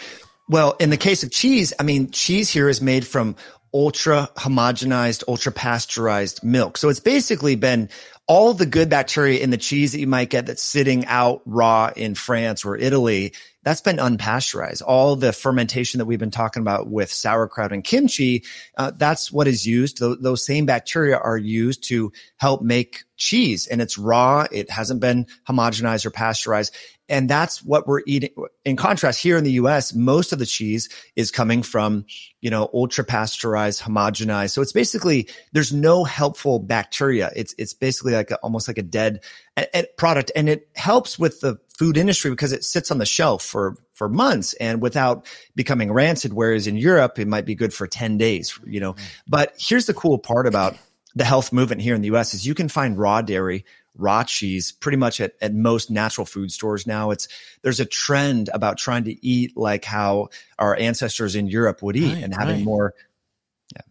G: Well, in the case of cheese, I mean, cheese here is made from ultra homogenized, ultra pasteurized milk. So it's basically been all the good bacteria in the cheese that you might get that's sitting out raw in France or Italy. That's been unpasteurized. All the fermentation that we've been talking about with sauerkraut and kimchi, uh, that's what is used. Th- those same bacteria are used to help make cheese and it's raw. It hasn't been homogenized or pasteurized. And that's what we're eating. In contrast, here in the US, most of the cheese is coming from, you know, ultra pasteurized, homogenized. So it's basically, there's no helpful bacteria. It's, it's basically like a, almost like a dead a, a product. And it helps with the food industry because it sits on the shelf for, for months and without becoming rancid. Whereas in Europe, it might be good for 10 days, you know, mm. but here's the cool part about the health movement here in the US is you can find raw dairy raw cheese pretty much at, at most natural food stores now. It's there's a trend about trying to eat like how our ancestors in Europe would eat
B: Right,
G: and having
B: right.
G: more.
B: Yeah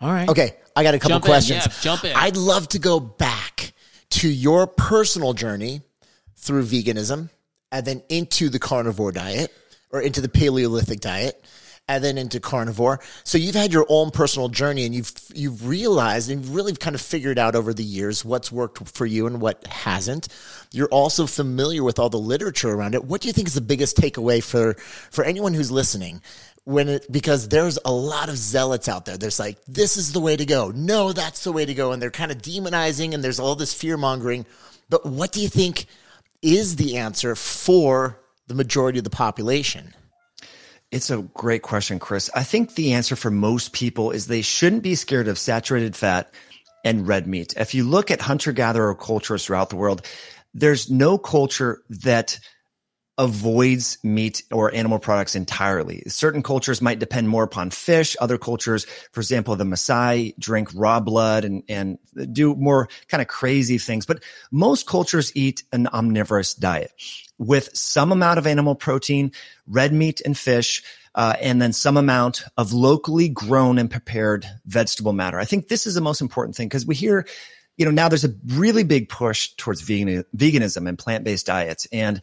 B: all right.
A: Okay, I got a couple
B: Jump in,
A: questions.
B: yeah, jump in.
A: I'd love to go back to your personal journey through veganism and then into the carnivore diet or into the Paleolithic diet and then into carnivore. So you've had your own personal journey and you've you've realized and really kind of figured out over the years what's worked for you and what hasn't. You're also familiar with all the literature around it. What do you think is the biggest takeaway for for anyone who's listening? When it because there's a lot of zealots out there. There's like this is the way to go. No, that's the way to go and they're kind of demonizing and there's all this fear mongering. But what do you think is the answer for the majority of the population?
G: It's a great question, Chris. I think the answer for most people is they shouldn't be scared of saturated fat and red meat. If you look at hunter gatherer cultures throughout the world, there's no culture that avoids meat or animal products entirely. Certain cultures might depend more upon fish. Other cultures, for example, the Maasai drink raw blood and, and do more kind of crazy things. But most cultures eat an omnivorous diet with some amount of animal protein, red meat and fish, uh, and then some amount of locally grown and prepared vegetable matter. I think this is the most important thing because we hear, you know, now there's a really big push towards vegan, veganism and plant-based diets. And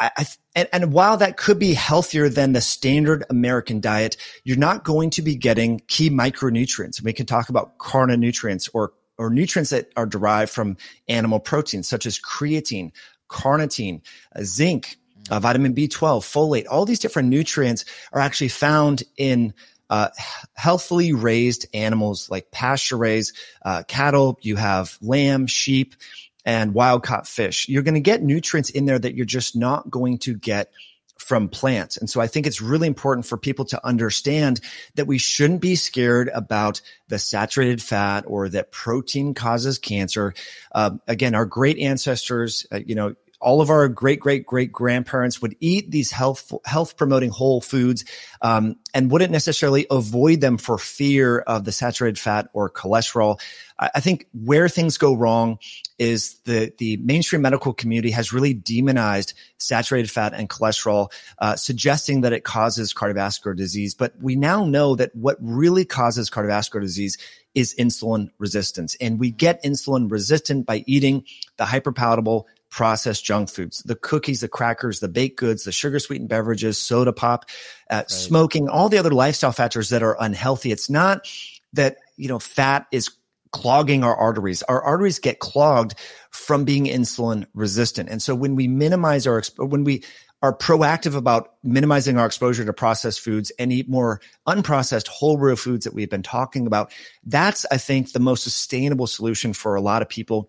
G: I, and, and while that could be healthier than the standard American diet, you're not going to be getting key micronutrients. We can talk about carnonutrients or or nutrients that are derived from animal proteins, such as creatine, carnitine, uh, zinc, uh, vitamin B12, folate. All these different nutrients are actually found in uh, healthfully raised animals like pasture raised uh, cattle. You have lamb, sheep, and wild caught fish. You're going to get nutrients in there that you're just not going to get from plants. And so I think it's really important for people to understand that we shouldn't be scared about the saturated fat or that protein causes cancer. Uh, again, our great ancestors, uh, you know, all of our great great great grandparents would eat these health health promoting whole foods um, and wouldn't necessarily avoid them for fear of the saturated fat or cholesterol. I, I think where things go wrong is the the mainstream medical community has really demonized saturated fat and cholesterol, uh, suggesting that it causes cardiovascular disease. But we now know that what really causes cardiovascular disease is insulin resistance, and we get insulin resistant by eating the hyperpalatable processed junk foods, the cookies, the crackers, the baked goods, the sugar sweetened beverages, soda pop, uh, smoking, all the other lifestyle factors that are unhealthy. It's not that, you know, fat is clogging our arteries. Our arteries get clogged from being insulin resistant. And so when we minimize our, when we are proactive about minimizing our exposure to processed foods and eat more unprocessed whole real foods that we've been talking about, that's, I think, the most sustainable solution for a lot of people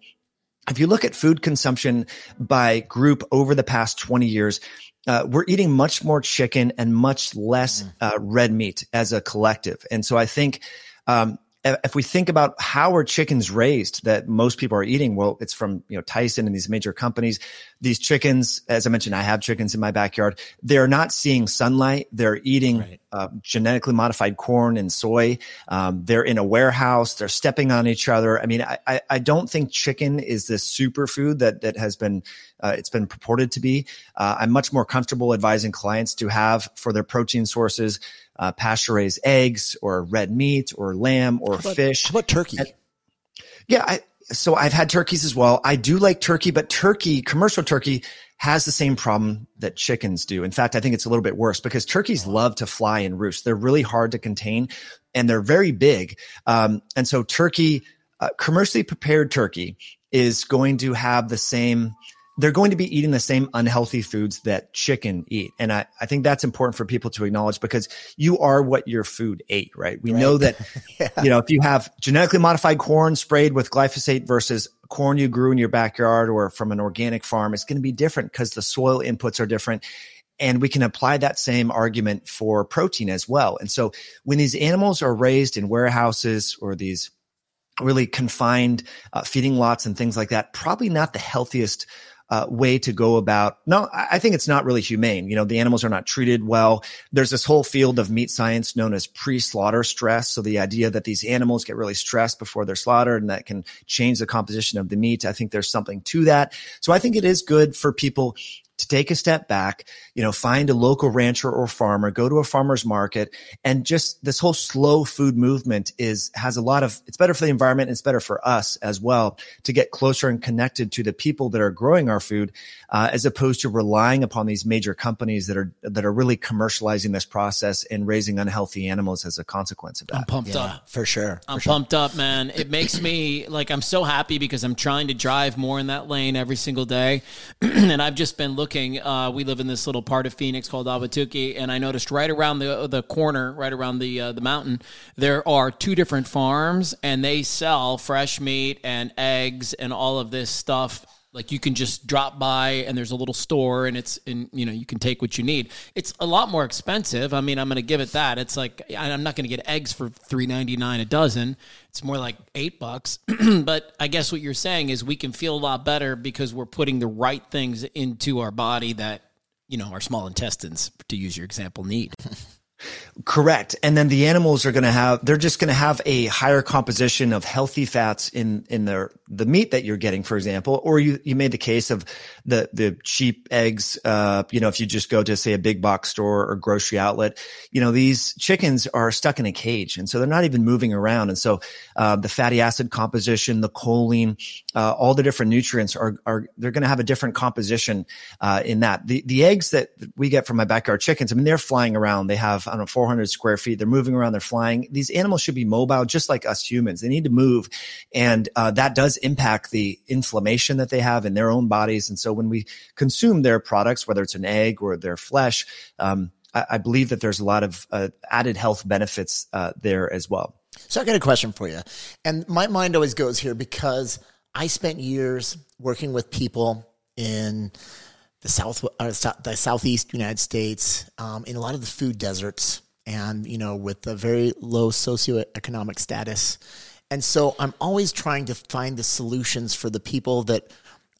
G: if you look at food consumption by group over the past 20 years, uh, we're eating much more chicken and much less uh, red meat as a collective. And so I think, um, if we think about how are chickens raised that most people are eating, well, it's from, you know, Tyson and these major companies. These chickens, as I mentioned, I have chickens in my backyard. They're not seeing sunlight. They're eating
A: Right.
G: uh, genetically modified corn and soy. Um, they're in a warehouse. They're stepping on each other. I mean, I, I, I don't think chicken is this superfood that that has been uh, it's been purported to be. Uh, I'm much more comfortable advising clients to have for their protein sources uh, pasture raised eggs or red meat or lamb or
A: about-
G: fish.
A: How about turkey?
G: Yeah, I, so I've had turkeys as well. I do like turkey, but turkey, commercial turkey has the same problem that chickens do. In fact, I think it's a little bit worse because turkeys love to fly and roost. They're really hard to contain and they're very big. Um, and so turkey, uh, commercially prepared turkey is going to have the same they're going to be eating the same unhealthy foods that chicken eat. And I, I think that's important for people to acknowledge because you are what your food ate, right? We right. know that, yeah. you know, if you have genetically modified corn sprayed with glyphosate versus corn you grew in your backyard or from an organic farm, it's going to be different because the soil inputs are different. And we can apply that same argument for protein as well. And so when these animals are raised in warehouses or these really confined uh, feeding lots and things like that, probably not the healthiest uh, way to go about. No, I think it's not really humane. You know, the animals are not treated well. There's this whole field of meat science known as pre-slaughter stress. So the idea that these animals get really stressed before they're slaughtered and that can change the composition of the meat. I think there's something to that. So I think it is good for people to take a step back, you know, find a local rancher or farmer, go to a farmer's market and just this whole slow food movement is, has a lot of, it's better for the environment. It's better for us as well to get closer and connected to the people that are growing our food, uh, as opposed to relying upon these major companies that are, that are really commercializing this process and raising unhealthy animals as a consequence of that.
B: I'm pumped
A: Yeah,
B: up.
A: for sure.
B: I'm
A: for sure.
B: pumped up, man. It makes me like I'm so happy because I'm trying to drive more in that lane every single day, and I've just been looking. Uh, we live in this little part of Phoenix called Ahwatukee, and I noticed right around the the corner, right around the uh, the mountain, there are two different farms, and they sell fresh meat and eggs and all of this stuff like you can just drop by and there's a little store and it's and you know you can take what you need. It's a lot more expensive. I mean i'm gonna give it that. It's like i'm not gonna get eggs for 3.99 a dozen. It's more like eight bucks. But i guess what you're saying is we can feel a lot better because we're putting the right things into our body that you know our small intestines to use your example need.
G: Correct. And then the animals are going to have, they're just going to have a higher composition of healthy fats in, in their, the meat that you're getting, for example, or you, you made the case of the, the cheap eggs. Uh, you know, if you just go to say a big box store or grocery outlet, you know, these chickens are stuck in a cage. And so they're not even moving around. And so, uh, the fatty acid composition, the choline, uh, all the different nutrients are, are, they're going to have a different composition, uh, in that. The, the eggs that we get from my backyard chickens, I mean, they're flying around. They have, I don't know, 400 square feet. They're moving around. They're flying. These animals should be mobile, just like us humans. They need to move. And, uh, that does impact the inflammation that they have in their own bodies. And so when we consume their products, whether it's an egg or their flesh, um, I, I believe that there's a lot of uh, added health benefits uh, there as well.
A: So I got a question for you. And my mind always goes here because I spent years working with people in the south, uh, the southeast United States, um, in a lot of the food deserts, and you know, with a very low socioeconomic status. And so I'm always trying to find the solutions for the people that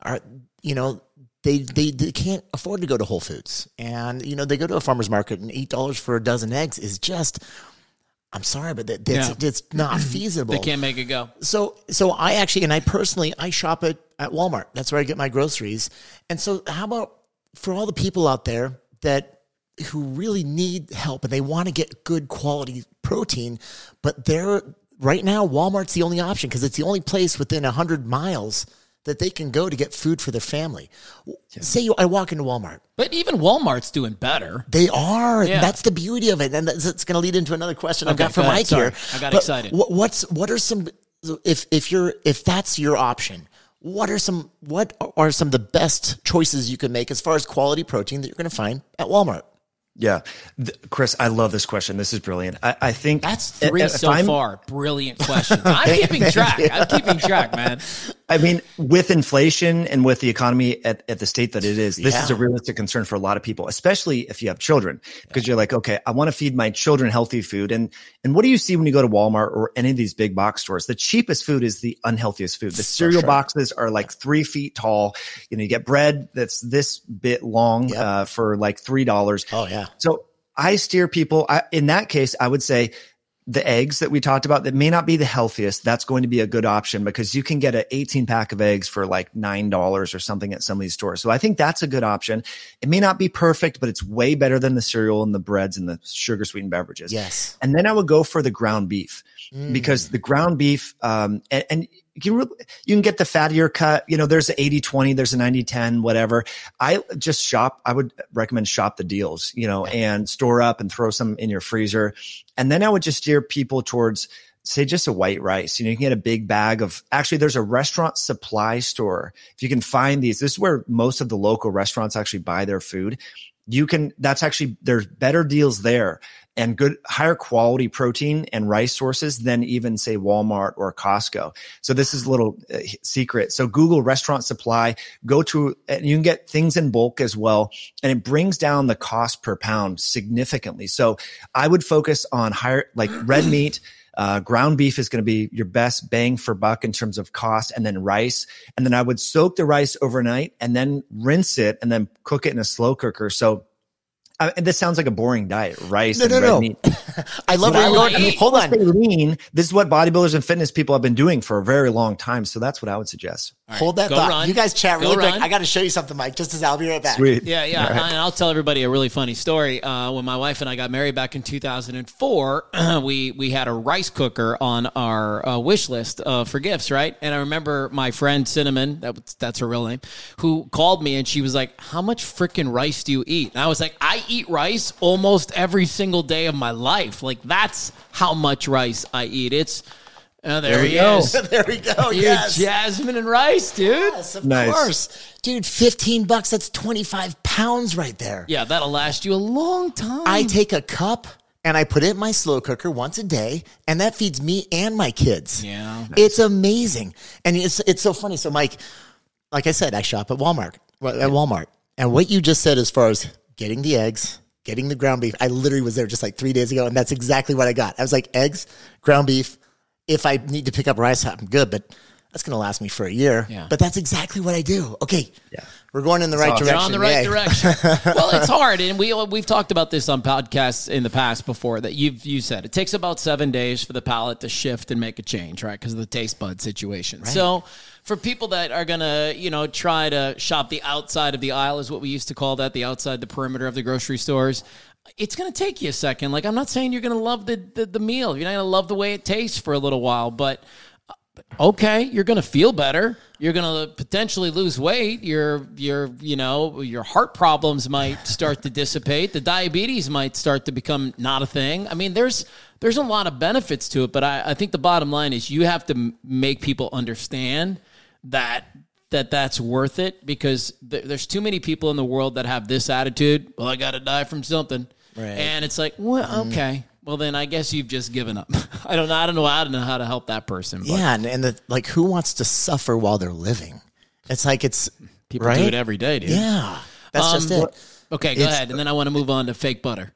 A: are, you know, they, they, they can't afford to go to Whole Foods, and you know, they go to a farmer's market, and eight dollars for a dozen eggs is just I'm sorry, but that, that's,
B: Yeah.
A: it's not feasible.
B: they can't make it go
A: So, so I actually, and I personally, I shop at, at Walmart. That's where I get my groceries. And so, how about for all the people out there that who really need help and they want to get good quality protein, but they're right now Walmart's the only option because it's the only place within hundred miles that they can go to get food for their family. Say you, I walk into Walmart.
B: but even walmart's doing better
A: They are.
B: Yeah.
A: That's the beauty of it, and that's, it's going to lead into another question I've got for
B: go.
A: Mike here.
B: I got
A: But
B: excited.
A: wh- What's what are some if if you're if that's your option? What are some what are some of the best choices you can make as far as quality protein that you're going to find at Walmart?
G: Yeah. Th- Chris, I love this question. This is brilliant. I, I think
B: That's three
G: if
B: so far. Brilliant question. I'm keeping track. I'm keeping track, man.
G: I mean, with inflation and with the economy at, at the state that it is, this is a realistic concern for a lot of people, especially if you have children, because you're like, okay, I want to feed my children healthy food. And, and what do you see when you go to Walmart or any of these big box stores? The cheapest food is the unhealthiest food. The cereal
A: sure.
G: boxes are like three feet tall. You know, you get bread that's this bit long, uh, for like $3.
A: Oh yeah,
G: So I steer people. I, in that case, I would say the eggs that we talked about that may not be the healthiest. That's going to be a good option because you can get an 18 pack of eggs for like $9 or something at some of these stores. So I think that's a good option. It may not be perfect, but it's way better than the cereal and the breads and the sugar sweetened beverages.
A: yes,
G: And then I would go for the ground beef because the ground beef, um, and, and you can, you can get the fattier cut. You know, there's a 80 20, there's a 90 10, whatever. I just shop. I would recommend shop the deals, you know, and store up and throw some in your freezer. And then I would just steer people towards, say just a white rice. You know, you can get a big bag of actually there's a restaurant supply store. If you can find these, this is where most of the local restaurants actually buy their food. You can that's actually there's better deals there and good higher quality protein and rice sources than even say Walmart or Costco. So this is a little uh, secret. So Google restaurant supply, go to and you can get things in bulk as well and it brings down the cost per pound significantly. So I would focus on higher like red meat uh, ground beef is going to be your best bang for buck in terms of cost, and then rice. And then I would soak the rice overnight and then rinse it and then cook it in a slow cooker. So I this sounds like a boring diet, rice
A: No,
G: and
A: no,
G: red
A: no.
G: meat.
A: I love
G: But
A: where you're
G: I
A: going. Hold on.
G: Lean. This is what bodybuilders and fitness people have been doing for a very long time. So that's what I would suggest.
A: Hold that
B: go
A: thought.
B: run.
A: You guys chat
B: Go
A: really quick. I got to show you something, Mike. Just as I'll be right back.
G: Sweet.
B: Yeah, yeah. And I'll tell everybody a really funny story. Uh, when my wife and I got married back in 2004, we we had a rice cooker on our uh, wish list uh, for gifts, right? And I remember my friend Cinnamon, that, that's her real name, who called me and she was like, "How much freaking rice do you eat?" And I was like, "I eat rice almost every single day of my life. Like that's how much rice I eat. It's." Oh, there,
G: we
B: he
G: go.
B: is.
A: there we go.
B: You
A: yes.
B: Jasmine and rice, dude.
A: Yes, of
G: Nice.
A: course. Dude, 15 bucks. That's 25 pounds right there.
B: Yeah, that'll last you a long time.
A: I take a cup and I put it in my slow cooker once a day, and that feeds me and my kids.
B: Yeah.
A: It's amazing. And it's it's so funny. So Mike, like I said, I shop at Walmart. At Walmart. And what you just said as far as getting the eggs, getting the ground beef, I literally was there just like three days ago, and that's exactly what I got. I was like, eggs, ground beef. If I need to pick up rice, I'm good, but that's gonna last me for a year.
B: Yeah.
A: But that's exactly what I do. Okay. Yeah. We're going in the right
G: awesome.
A: direction.
B: You're on the right
A: Yay.
B: direction. well, it's hard, and we we've talked about this on podcasts in the past before. That you've you said it takes about seven days for the palate to shift and make a change, right? Because of the taste bud situation. So, for people that are gonna, you know, try to shop the outside of the aisle, is what we used to call that, the outside the perimeter of the grocery stores. It's gonna take you a second. Like I'm not saying you're gonna love the the, the meal. You're not gonna love the way it tastes for a little while, but uh, okay, you're going to feel better. You're going to potentially lose weight. Your your you know your heart problems might start to dissipate. The diabetes might start to become not a thing. I mean, there's there's a lot of benefits to it, but I, I think the bottom line is you have to make people understand that that that's worth it because th- there's too many people in the world that have this attitude. Well, I got to die from something,
A: Right.
B: and it's like, well, okay. Well, then I guess you've just given up. I don't. I don't know. I don't know how to help that person. But
A: Yeah, and, and the, like, who wants to suffer while they're living? It's like it's
B: People
A: right?
B: do it every day, dude.
A: Yeah, that's just
B: Um,
A: it.
B: Okay, go ahead, and then I want to move on to fake butter.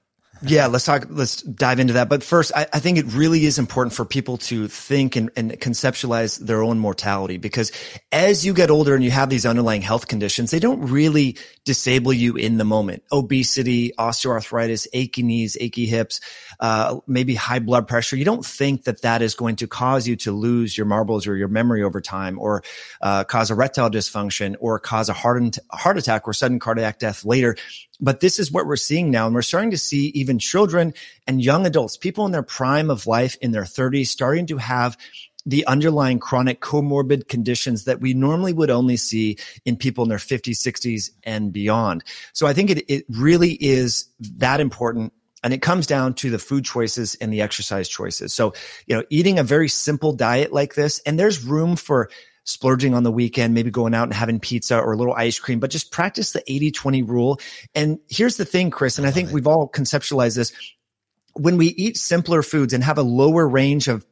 G: Yeah, let's talk. Let's dive into that. But first, I, I think it really is important for people to think and, and conceptualize their own mortality because as you get older and you have these underlying health conditions, they don't really disable you in the moment. Obesity, osteoarthritis, achy knees, achy hips, uh, maybe high blood pressure. You don't think that that is going to cause you to lose your marbles or your memory over time or uh, cause erectile dysfunction or cause a heart, heart attack or sudden cardiac death later. But this is what we're seeing now. And we're starting to see even children and young adults, people in their prime of life in their 30s, starting to have the underlying chronic comorbid conditions that we normally would only see in people in their 50s, 60s, and beyond. So I think it, it really is that important. And it comes down to the food choices and the exercise choices. So, you know, eating a very simple diet like this, and there's room for splurging on the weekend, maybe going out and having pizza or a little ice cream, but just practice the 80 20 rule. And here's the thing, Chris, and I think we've all conceptualized this. When we eat simpler foods and have a lower range of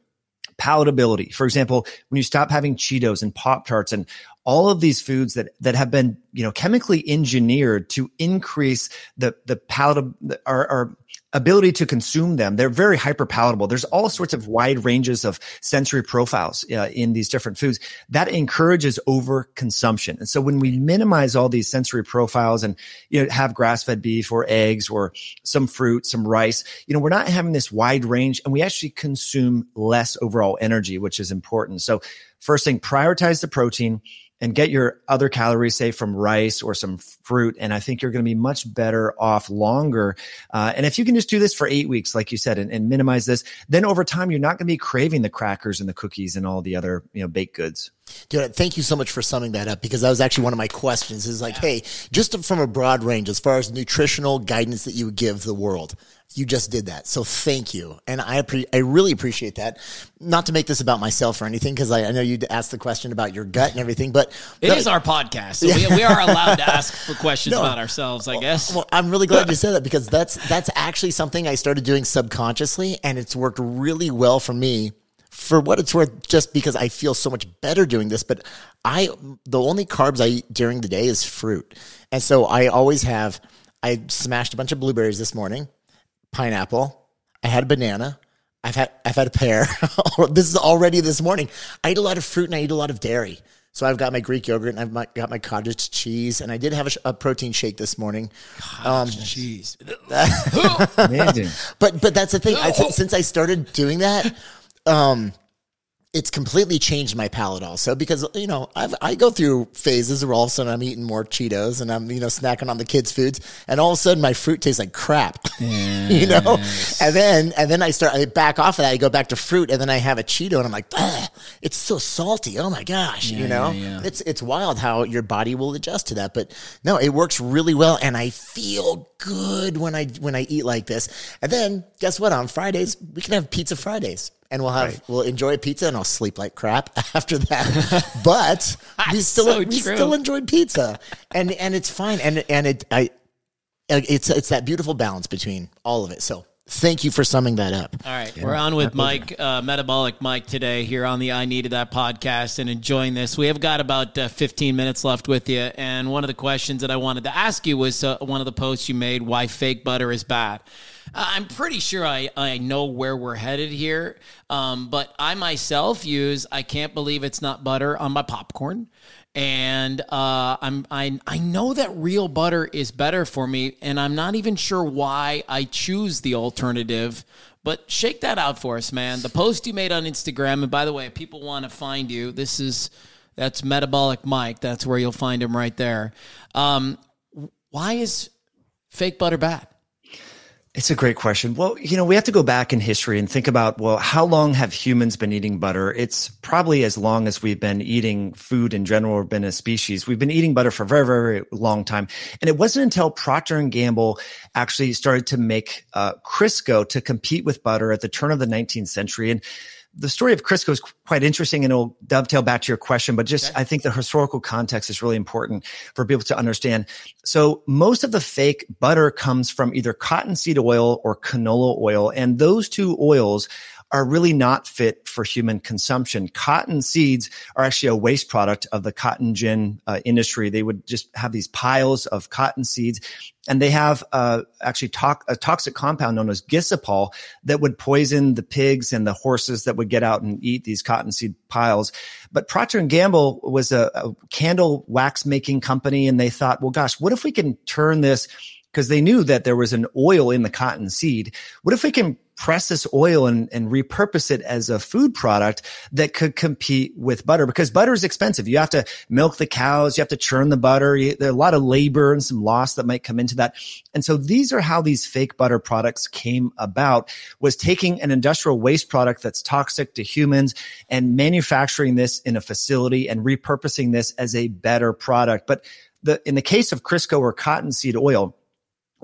G: palatability, for example, when you stop having Cheetos and Pop Tarts and all of these foods that that have been you know chemically engineered to increase the the palatable our, our ability to consume them they're very hyper palatable. There's all sorts of wide ranges of sensory profiles uh, in these different foods that encourages overconsumption. and so when we minimize all these sensory profiles and you know have grass fed beef or eggs or some fruit some rice you know we're not having this wide range and we actually consume less overall energy which is important. So first thing prioritize the protein and get your other calories, say from rice or some fruit. And I think you're going to be much better off longer. Uh, and if you can just do this for eight weeks, like you said, and, and minimize this, then over time, you're not going to be craving the crackers and the cookies and all the other, you know, baked goods.
A: Dude, thank you so much for summing that up because that was actually one of my questions is like, hey, just from a broad range, as far as nutritional guidance that you would give the world, you just did that. So thank you. And I appre- I really appreciate that. Not to make this about myself or anything, because I, I know you asked the question about your gut and everything, but
B: it is our podcast. So we, we are allowed to ask for questions
A: No.
B: about ourselves, I guess.
A: Well, I'm really glad you said that because that's that's actually something I started doing subconsciously, and it's worked really well for me. For what it's worth, just because I feel so much better doing this, but I the only carbs I eat during the day is fruit, and so I always have. I smashed a bunch of blueberries this morning, pineapple. I had a banana. I've had I've had a pear. this is already this morning. I eat a lot of fruit and I eat a lot of dairy. So I've got my Greek yogurt and I've my, got my cottage cheese and I did have a, a protein shake this morning. Um,
B: Jeez.
G: Amazing.
A: but but that's the thing. I, since- since I started doing that, um, it's completely changed my palate also because you know I've, I go through phases where all of a sudden I'm eating more Cheetos and I'm you know snacking on the kids' foods and all of a sudden my fruit tastes like crap, you know, and then and then I start I back off of that I go back to fruit and then I have a Cheeto and I'm like "Ugh, it's so salty. Oh my gosh you know?
B: yeah, yeah.
A: it's it's wild how your body will adjust to that but no it works really well and I feel good when I when I eat like this. And then guess what? On Fridays we can have pizza Fridays and we'll have we'll enjoy a pizza and I'll sleep like crap after that. but we still
B: so
A: we
B: true.
A: still enjoyed pizza, and and it's fine. And and it I it's it's that beautiful balance between all of it. So thank you for summing that up.
B: All right, we're on with Mike, uh, Metabolic Mike today here on the I Needed That podcast and enjoying this. We have got about uh, 15 minutes left with you. And one of the questions that I wanted to ask you was uh, one of the posts you made why fake butter is bad. I'm pretty sure I, I know where we're headed here. Um, but I myself use I can't believe it's not butter on my popcorn. And uh, I'm I I know that real butter is better for me, and I'm not even sure why I choose the alternative. But shake that out for us, man. The post you made on Instagram, and by the way, if people want to find you, this is that's Metabolic Mike. That's where you'll find him right there. Um, why is fake butter bad?
G: It's a great question. Well, you know, we have to go back in history and think about, well, how long have humans been eating butter? It's probably as long as we've been eating food in general or been a species. We've been eating butter for a very, very, long time. And it wasn't until Procter and Gamble actually started to make uh, Crisco to compete with butter at the turn of the 19th century. And the story of Crisco is quite interesting and it'll dovetail back to your question, but just I think the historical context is really important for people to understand. So most of the fake butter comes from either cottonseed oil or canola oil. And those two oils are really not fit for human consumption. Cotton seeds are actually a waste product of the cotton gin uh, industry. They would just have these piles of cotton seeds and they have uh, actually to- a toxic compound known as gossypol that would poison the pigs and the horses that would get out and eat these cottonseed piles. But Procter and Gamble was a, a candle wax making company, and they thought, well, gosh, what if we can turn this? Because they knew that there was an oil in the cotton seed. What if we can press this oil and, and repurpose it as a food product that could compete with butter because butter is expensive. You have to milk the cows. You have to churn the butter. You, there are a lot of labor and some loss that might come into that. And so these are how these fake butter products came about was taking an industrial waste product that's toxic to humans and manufacturing this in a facility and repurposing this as a better product. But the, in the case of Crisco or cottonseed oil,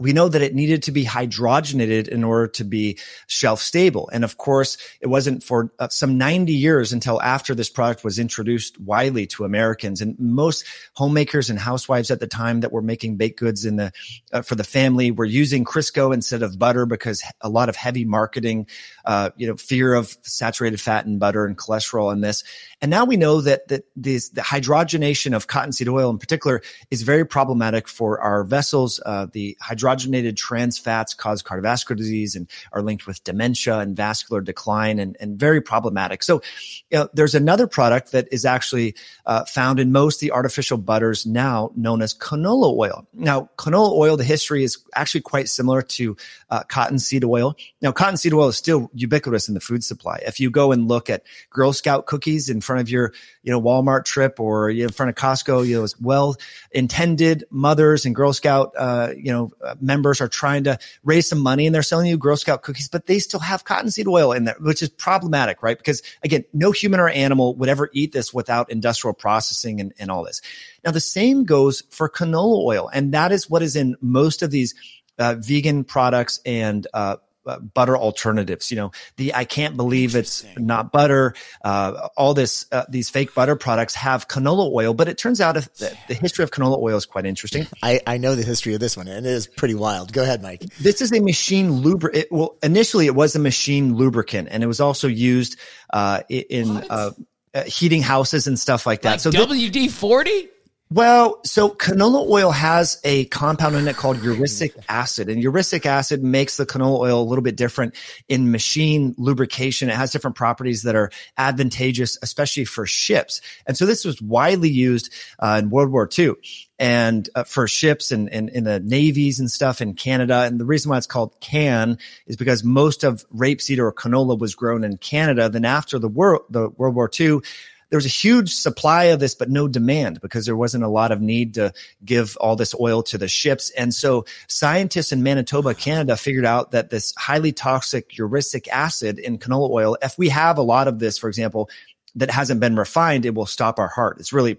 G: we know that it needed to be hydrogenated in order to be shelf stable. And of course, it wasn't for uh, some 90 years until after this product was introduced widely to Americans. And most homemakers and housewives at the time that were making baked goods in the, uh, for the family were using Crisco instead of butter because a lot of heavy marketing, uh, you know, fear of saturated fat and butter and cholesterol in this. And now we know that, that this, the hydrogenation of cottonseed oil in particular is very problematic for our vessels. Uh, the hydrogenation hydrogenated trans fats cause cardiovascular disease and are linked with dementia and vascular decline and, and very problematic. So, you know, there's another product that is actually uh, found in most of the artificial butters now known as canola oil. Now, canola oil, the history is actually quite similar to uh, cottonseed oil. Now, cottonseed oil is still ubiquitous in the food supply. If you go and look at Girl Scout cookies in front of your, you know, Walmart trip or in front of Costco, you know, well intended mothers and Girl Scout, uh, you know, uh, members are trying to raise some money and they're selling you Girl Scout cookies, but they still have cottonseed oil in there, which is problematic, right? Because again, no human or animal would ever eat this without industrial processing and, and all this. Now, the same goes for canola oil. And that is what is in most of these uh, vegan products and uh, butter alternatives. You know, the I can't believe it's not butter. Uh, all this uh, these fake butter products have canola oil, but it turns out if the, the, history of canola oil is quite interesting.
A: I, I know the history of this one, and it is pretty wild. Go ahead, Mike.
G: This is a machine lubricant. Well, initially it was a machine lubricant, and it was also used uh, in uh, heating houses and stuff like that.
B: Like so WD forty.
G: Well, so canola oil has a compound in it called erucic acid, and erucic acid makes the canola oil a little bit different in machine lubrication. It has different properties that are advantageous, especially for ships. And so this was widely used uh, in World War II and uh, for ships and, and in the navies and stuff in Canada. And the reason why it's called can is because most of rapeseed or canola was grown in Canada. Then after the world, the World War II, there was a huge supply of this, but no demand because there wasn't a lot of need to give all this oil to the ships. And so scientists in Manitoba, Canada figured out that this highly toxic erucic acid in canola oil, if we have a lot of this, for example, that hasn't been refined, it will stop our heart. It's really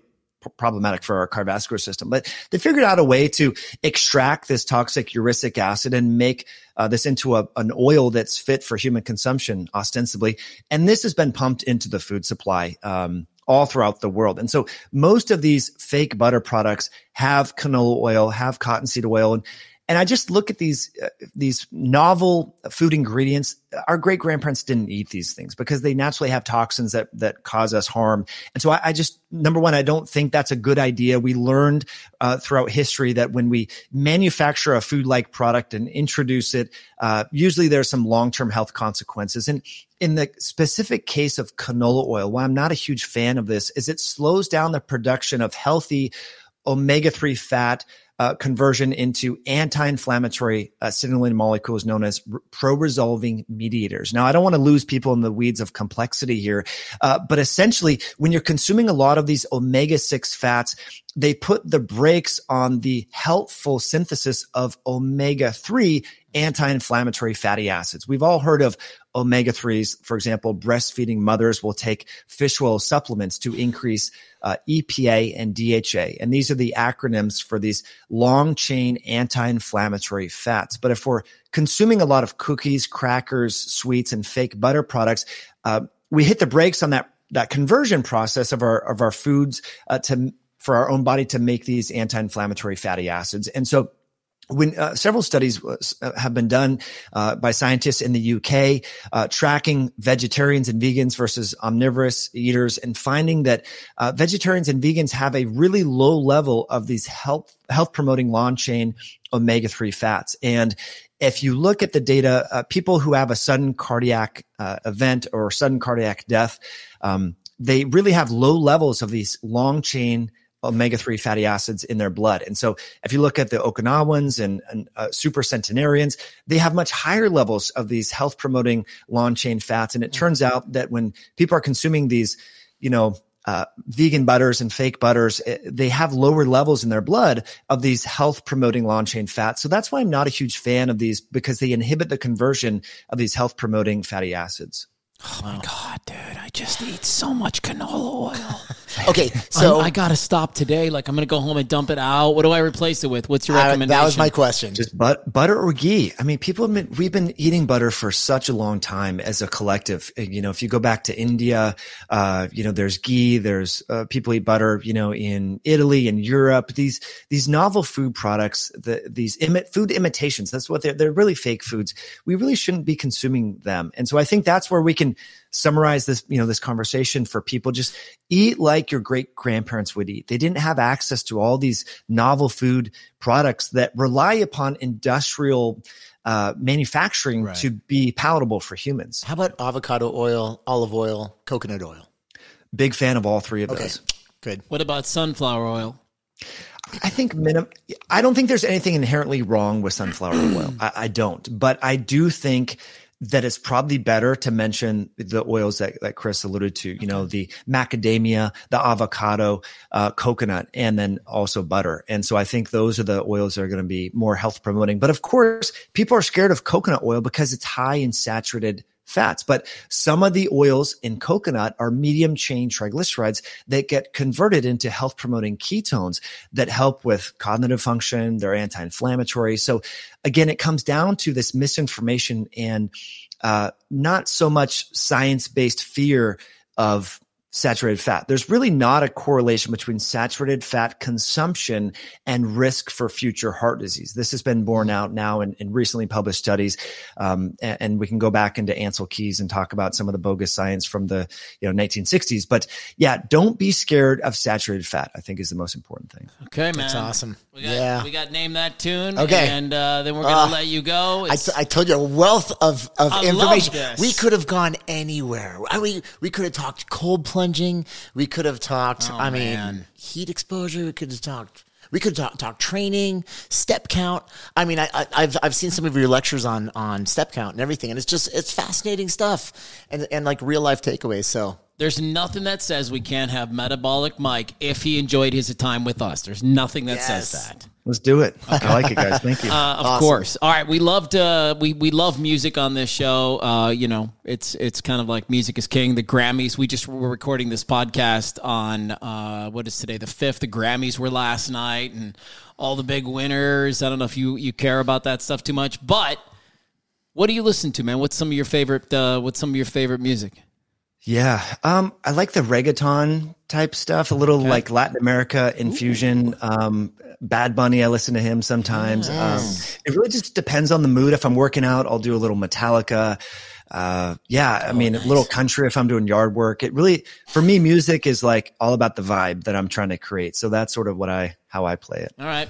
G: problematic for our cardiovascular system. But they figured out a way to extract this toxic uric acid and make uh, this into a, an oil that's fit for human consumption, ostensibly. And this has been pumped into the food supply. Um, all throughout the world. And so most of these fake butter products have canola oil, have cottonseed oil, and and I just look at these uh, these novel food ingredients. Our great grandparents didn't eat these things because they naturally have toxins that that cause us harm. And so I, I just number one, I don't think that's a good idea. We learned uh, throughout history that when we manufacture a food like product and introduce it, uh, usually there's some long term health consequences. And in the specific case of canola oil, why I'm not a huge fan of this is it slows down the production of healthy omega 3 fat uh, conversion into anti-inflammatory uh, signaling molecules known as r- pro-resolving mediators. Now, I don't want to lose people in the weeds of complexity here, uh, but essentially, when you're consuming a lot of these omega-6 fats, they put the brakes on the helpful synthesis of omega-3 anti-inflammatory fatty acids. We've all heard of omega 3s. For example, breastfeeding mothers will take fish oil supplements to increase uh, EPA and DHA. And these are the acronyms for these long chain anti inflammatory fats. But if we're consuming a lot of cookies, crackers, sweets, and fake butter products, uh, we hit the brakes on that, that conversion process of our, of our foods uh, to, for our own body to make these anti inflammatory fatty acids. And so when uh, several studies uh, have been done uh, by scientists in the UK uh, tracking vegetarians and vegans versus omnivorous eaters and finding that uh, vegetarians and vegans have a really low level of these health health promoting long chain omega 3 fats. And if you look at the data uh, people who have a sudden cardiac event or sudden cardiac death um, they really have low levels of these long chain omega 3 fatty acids in their blood. And so if you look at the Okinawans and, and uh, super centenarians, they have much higher levels of these health promoting long chain fats. And it turns out that when people are consuming these, you know, uh, vegan butters and fake butters, it, eh, they have lower levels in their blood of these health promoting long chain fats. So that's why I'm not a huge fan of these because they inhibit the conversion of these health promoting fatty acids.
B: Oh my God, dude. I just eat so much canola oil.
A: okay, so
B: I, I got to stop today. Like, I'm going to go home and dump it out. What do I replace it with? What's your recommendation?
A: that was my question.
G: Just but, butter or ghee. I mean, people have been, we've been eating butter for such a long time as a collective. You know, if you go back to India, uh, you know, there's ghee, there's uh, people eat butter, you know, in Italy and Europe. These, these novel food products, the, these imi- food imitations, that's what they're, they're really fake foods. We really shouldn't be consuming them. And so I think that's where we can summarize this, you know, this conversation for people. Just eat like your great grandparents would eat. They didn't have access to all these novel food products that rely upon industrial uh, manufacturing
A: Right.
G: to be palatable for humans.
A: How about avocado oil, olive oil, coconut oil?
G: Big fan of all three of
A: Okay,
G: those.
A: good.
B: What about sunflower oil?
G: I think minim- I don't think there's anything inherently wrong with sunflower oil. I, I don't, but I do think that it's probably better to mention the oils that, that Chris alluded to. You know, the macadamia, the avocado, uh, coconut, and then also butter. And so I think those are the oils that are going to be more health promoting. But of course, people are scared of coconut oil because it's high in saturated fats. But some of the oils in coconut are medium chain triglycerides that get converted into health promoting ketones that help with cognitive function. They're anti inflammatory. So again, it comes down to this misinformation and uh, not so much science based fear of saturated fat. There's really not a correlation between saturated fat consumption and risk for future heart disease. This has been borne out now in, in recently published studies. Um, and, and we can go back into Ancel Keys and talk about some of the bogus science from the you know 1960s. But yeah, don't be scared of saturated fat. I think is the most important thing.
B: Okay, man.
A: That's awesome.
B: We got,
A: Yeah.
B: we got name that tune.
A: Okay.
B: and uh, then we're gonna
A: Uh,
B: let you go.
A: I,
B: It's-
A: t- I told you a wealth of, of
B: I love
A: information.
B: this.
A: We could have gone anywhere. I mean, we could have talked cold plunging. We could have talked.
B: Oh,
A: I mean, heat exposure. We could have talked. We could talk, talk training, step count. I mean, I, I, I've I've seen some of your lectures on on step count and everything, and it's just it's fascinating stuff, and and like real life takeaways. So
B: There's nothing that says we can't have metabolic Mike if he enjoyed his time with us. There's nothing that says that.
G: Let's do it. I like it, guys. Thank you.
B: Uh, of course. All right, we loved uh, we we love music on this show. Uh, you know, it's it's kind of like music is king. The Grammys. We just were recording this podcast on uh, what is today the fifth. The Grammys were last night, and all the big winners. I don't know if you you care about that stuff too much, but what do you listen to, man? What's some of your favorite? Uh, what's some of your favorite music?
G: Yeah. Um, I like the reggaeton type stuff, a little like Latin America infusion. Um, Bad Bunny, I listen to him sometimes. Um, it really just depends on the mood. If I'm working out, I'll do a little Metallica. Uh, yeah, I mean, a little country if I'm doing yard work. It really, for me, music is like all about the vibe that I'm trying to create. So that's sort of what I, how I play it.
B: All right.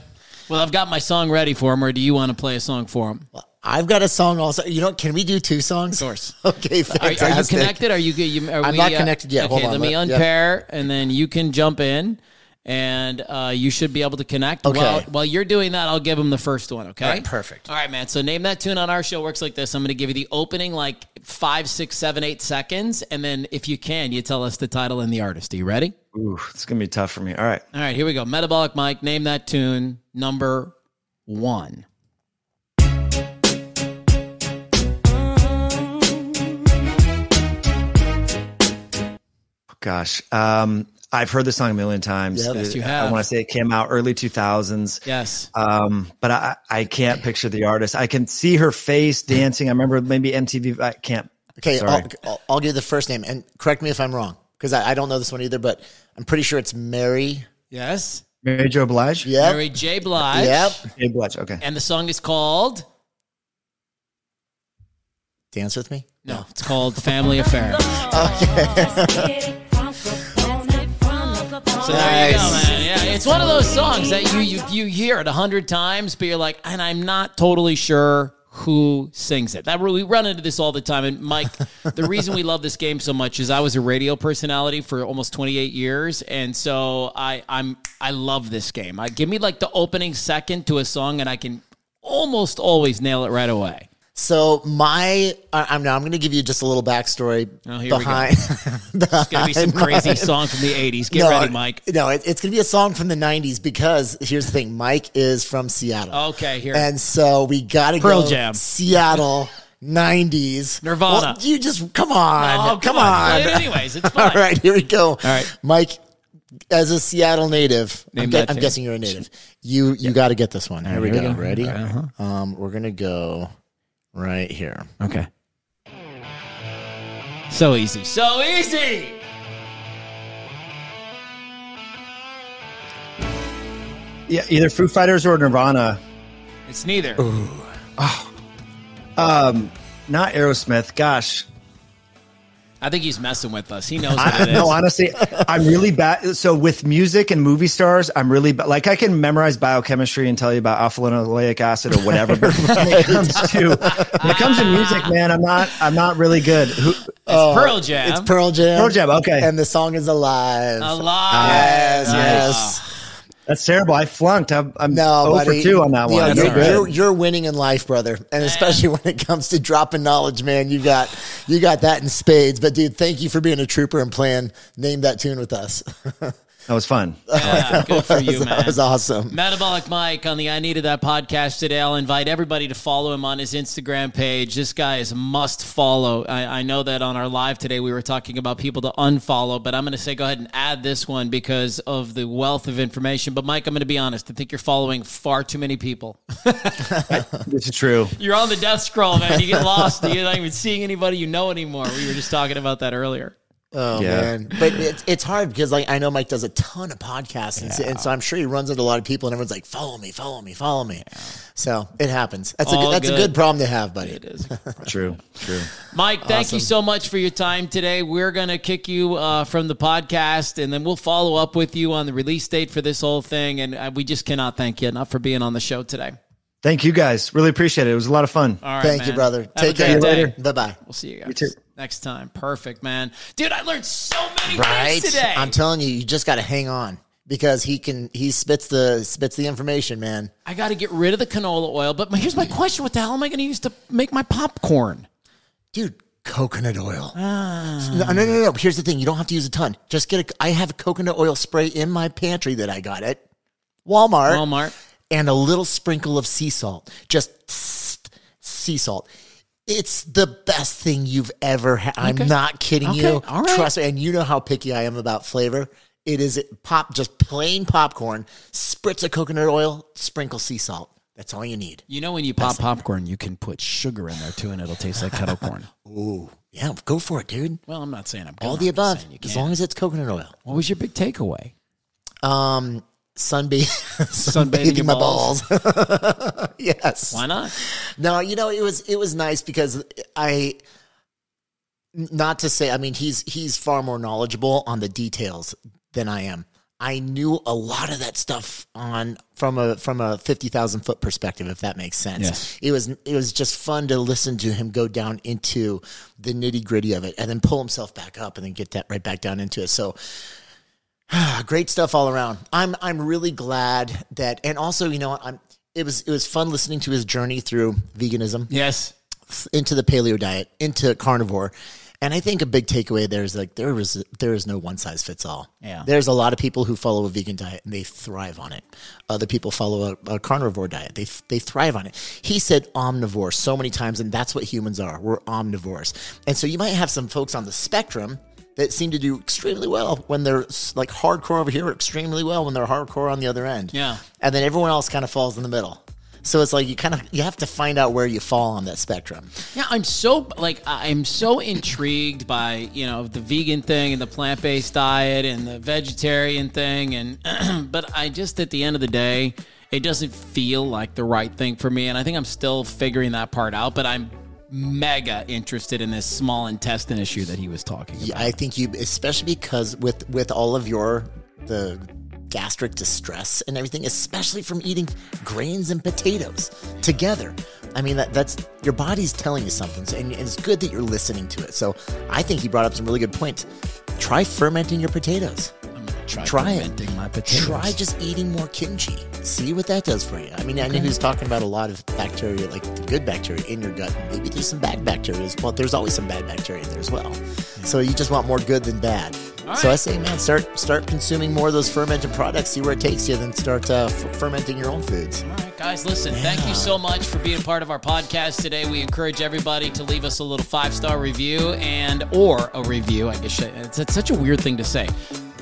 B: Well, I've got my song ready for him, or do you want to play a song for him?
A: I've got a song also. You know, can we do two songs?
B: Of course.
A: Okay,
B: Are,
A: fantastic.
B: are you connected? Are you? you are
A: I'm
B: we,
A: not
B: uh,
A: connected yet.
B: Okay,
A: Hold on.
B: let me
A: Let- yeah.
B: unpair, and then you can jump in, and uh, you should be able to connect.
A: Okay.
B: While, while you're doing that, I'll give him the first one. Okay.
A: All right, perfect.
B: All right, man. So name that tune on our show works like this. I'm going to give you the opening, like five, six, seven, eight seconds, and then if you can, you tell us the title and the artist. Are you ready?
G: Ooh, it's going to be tough for me. All right.
B: All right, here we go. Metabolic Mike. Name that tune. Number one.
G: Gosh. Um, I've heard this song a million times.
A: Yep.
B: Yes, you have.
G: I want to say it came out early 2000s.
B: Yes.
G: Um, but I, I can't picture the artist. I can see her face dancing. I remember maybe MTV. I can't.
A: Okay, I'll, I'll, I'll give you the first name and correct me if I'm wrong because I, I don't know this one either, but I'm pretty sure it's Mary.
B: Yes.
G: Mary Jo Blige.
A: Yep.
B: Mary J. Blige.
A: Yep.
G: J. Blige. Okay.
B: And the song is called.
A: Dance with me.
B: No, it's called Family Affair. So there you go, man. Yeah, it's one of those songs that you you, you hear it a hundred times, but you're like, and I'm not totally sure who sings it. That we run into this all the time. And Mike, the reason we love this game so much is I was a radio personality for almost 28 years, and so I I'm I love this game. I give me like the opening second to a song, and I can almost always nail it right away.
A: So my, I- I'm now. I'm going to give you just a little backstory
B: Oh, here we go.
A: behind.
B: It's gonna be some crazy song from the 80s. Get
A: No,
B: ready, Mike.
A: No, it, it's going to be a song from the '90s because here's the thing: Mike is from Seattle.
B: Okay, here.
A: and so we got to go
B: Jam.
A: Seattle '90s.
B: Nirvana.
A: Well, you just come on,
B: Oh,
A: come,
B: come
A: on.
B: on. Anyways, it's fine.
A: All right, here we go. All
B: right.
A: Mike. As a Seattle native, I'm, I'm guessing you're a native. You you got to get this one. Here, we,
B: here we
A: go.
B: go.
A: Ready?
B: Uh-huh.
A: Um, we're gonna go right here.
B: Okay. So easy. So easy.
G: Yeah, either Foo Fighters or Nirvana.
B: It's neither. Oh.
G: Um, not Aerosmith. Gosh,
B: I think he's messing with us. He knows what
G: I,
B: it is.
G: no, honestly, I'm really bad. So with music and movie stars, I'm really ba- like I can memorize biochemistry and tell you about alpha linoleic acid or whatever. But when it comes to when it comes to music, man, I'm not I'm not really good. Who,
B: It's Pearl Jam.
A: It's Pearl Jam.
G: Pearl Jam, okay.
A: And the song is alive.
B: Alive.
A: Yes,
B: Nice.
A: yes. Ah.
G: That's terrible. I flunked. I'm, I'm
A: No,
G: 0
A: buddy.
G: for two on that
A: You
G: one.
A: know, you're,
G: all right.
A: you're, you're winning in life, brother, and especially when it comes to dropping knowledge, man. You got you got that in spades. But dude, thank you for being a trooper and playing name that tune with us.
G: That was fun.
B: Yeah, good for you, man.
A: that was awesome.
B: Metabolic Mike on the I Needed That podcast today. I'll invite everybody to follow him on his Instagram page. This guy is must follow. I, I know that on our live today we were talking about people to unfollow, but I'm going to say go ahead and add this one because of the wealth of information. But Mike, I'm going to be honest. I think you're following far too many people.
G: This is true.
B: You're on the death scroll, man. You get lost. You're not even seeing anybody you know anymore. We were just talking about that earlier.
A: Oh
G: Yeah.
A: man, but it's it's hard because like I know Mike does a ton of podcasts, and, so, and so I'm sure he runs into a lot of people, and everyone's like, "Follow me, follow me, follow me." So it happens. That's a
B: All
A: good, that's
B: good.
A: a good problem to have, buddy.
B: It is.
G: True. True.
B: Mike, thank you so much for your time today. We're going to kick you uh, from the podcast, and then we'll follow up with you on the release date for this whole thing. And uh, we just cannot thank you enough for being on the show today.
G: Thank you guys. Really appreciate it. It was a lot of fun.
B: All right,
A: Thank you, brother.
B: Have
A: Take care.
B: great day.
A: Bye bye.
B: We'll see you guys
G: too.
B: next time. Perfect, man. Dude, I learned so many
A: Right?
B: things today.
A: I'm telling you, you just got to hang on because he can. He spits the spits the information, man.
B: I got to get rid of the canola oil. But my- here's my question: What the hell am I going to use to make my popcorn?
A: dude coconut oil
B: Ah.
A: no, no no no here's the thing you don't have to use a ton just get a i have a coconut oil spray in my pantry that i got at walmart
B: Walmart.
A: And a little sprinkle of sea salt just tss, sea salt it's the best thing you've ever had. I'm not kidding
B: Okay.
A: you.
B: All right.
A: Trust me. And you know how picky I am about flavor. It is pop, just plain popcorn, spritz of coconut oil, sprinkle sea salt. That's all you need.
B: You know, when you pop popcorn, you can put sugar in there too, and it'll taste like kettle corn.
A: Ooh, yeah, go for it, dude.
B: Well, I'm not saying I'm
A: All the above, as long as it's coconut oil.
B: What was your big takeaway?
A: Um,
B: Sunbathing your
A: my
B: balls.
A: balls. yes.
B: Why not?
A: No, you know it was it was nice because I, not to say, I mean he's he's far more knowledgeable on the details than I am. I knew a lot of that stuff on from a from a fifty thousand foot perspective, if that makes sense.
B: Yes.
A: It was it was just fun to listen to him go down into the nitty gritty of it, and then pull himself back up, and then get that right back down into it. So great stuff all around. I'm I'm really glad that, and also you know I'm. It was it was fun listening to his journey through veganism
B: Yes.
A: into the paleo diet, into carnivore. And I think a big takeaway there is like there was there is no one size fits all.
B: Yeah.
A: There's a lot of people who follow a vegan diet and they thrive on it. Other people follow a, a carnivore diet. They they thrive on it. He said omnivore so many times and that's what humans are. We're omnivores. And so you might have some folks on the spectrum that seem to do extremely well when they're like hardcore over here, extremely well when they're hardcore on the other end.
B: Yeah.
A: And then everyone else kind of falls in the middle. So it's like you kind of you have to find out where you fall on that spectrum.
B: Yeah, I'm so like I'm so intrigued by you know the vegan thing and the plant based diet and the vegetarian thing and but I just at the end of the day it doesn't feel like the right thing for me and I think I'm still figuring that part out but I'm mega interested in this small intestine issue that he was talking about.
A: Yeah, I think you, especially because with with all of your the gastric distress and everything, especially from eating grains and potatoes together. I mean, that that's your body's telling you something, so- and it's good that you're listening to it. So I think he brought up some really good points. Try fermenting your potatoes.
B: Try,
A: Try it.
B: my potatoes.
A: Try just eating more kimchi. See what that does for you. I mean, I know he was talking about a lot of bacteria, like the good bacteria in your gut. Maybe there's some bad bacteria as well. There's always some bad bacteria in there as well. So you just want more good than bad. so I say, man, start start consuming more of those fermented products. See where it takes you. Then start uh, f- fermenting your own foods.
B: All right, guys, listen, thank you so much for being part of our podcast today. We encourage everybody to leave us a little five star review and or a review. I guess it's, it's such a weird thing to say.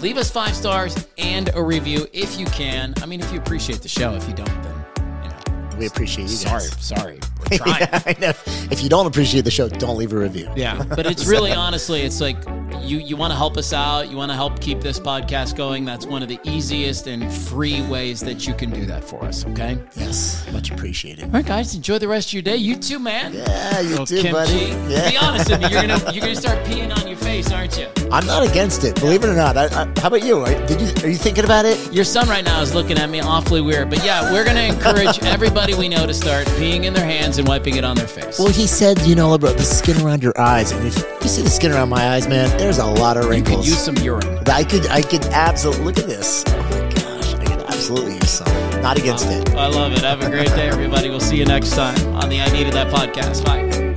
B: Leave us five stars and a review if you can. I mean, if you appreciate the show. If you don't, then you know,
A: We appreciate you
B: sorry,
A: guys.
B: sorry. trying.
A: Yeah, If you don't appreciate the show, don't leave a review.
B: Yeah, but it's really honestly, it's like you you want to help us out, you want to help keep this podcast going. That's one of the easiest and free ways that you can do that for us. Okay.
A: Yes, much appreciated.
B: All right, guys, enjoy the rest of your day. You too, man.
A: Yeah, you
B: Little
A: too,
B: kimchi.
A: buddy. Yeah.
B: Be honest with me, you're gonna you're gonna start peeing on your face, aren't you?
A: I'm not against it, believe it or not. I, I, how about you? Are, did you? Are you thinking about it?
B: Your son right now is looking at me awfully weird, but yeah, we're gonna encourage everybody we know to start peeing in their hands and wiping it on their face.
A: Well, he said, you know, about the skin around your eyes, and if you see the skin around my eyes, man, there's a lot of wrinkles.
B: you
A: wrinkles.
B: could use some urine.
A: I could, I could absolutely look at this. Oh my gosh, I could absolutely use some. Not against uh, it.
B: I love it. Have a great day, everybody. We'll see you next time on the I Needed That podcast. Bye.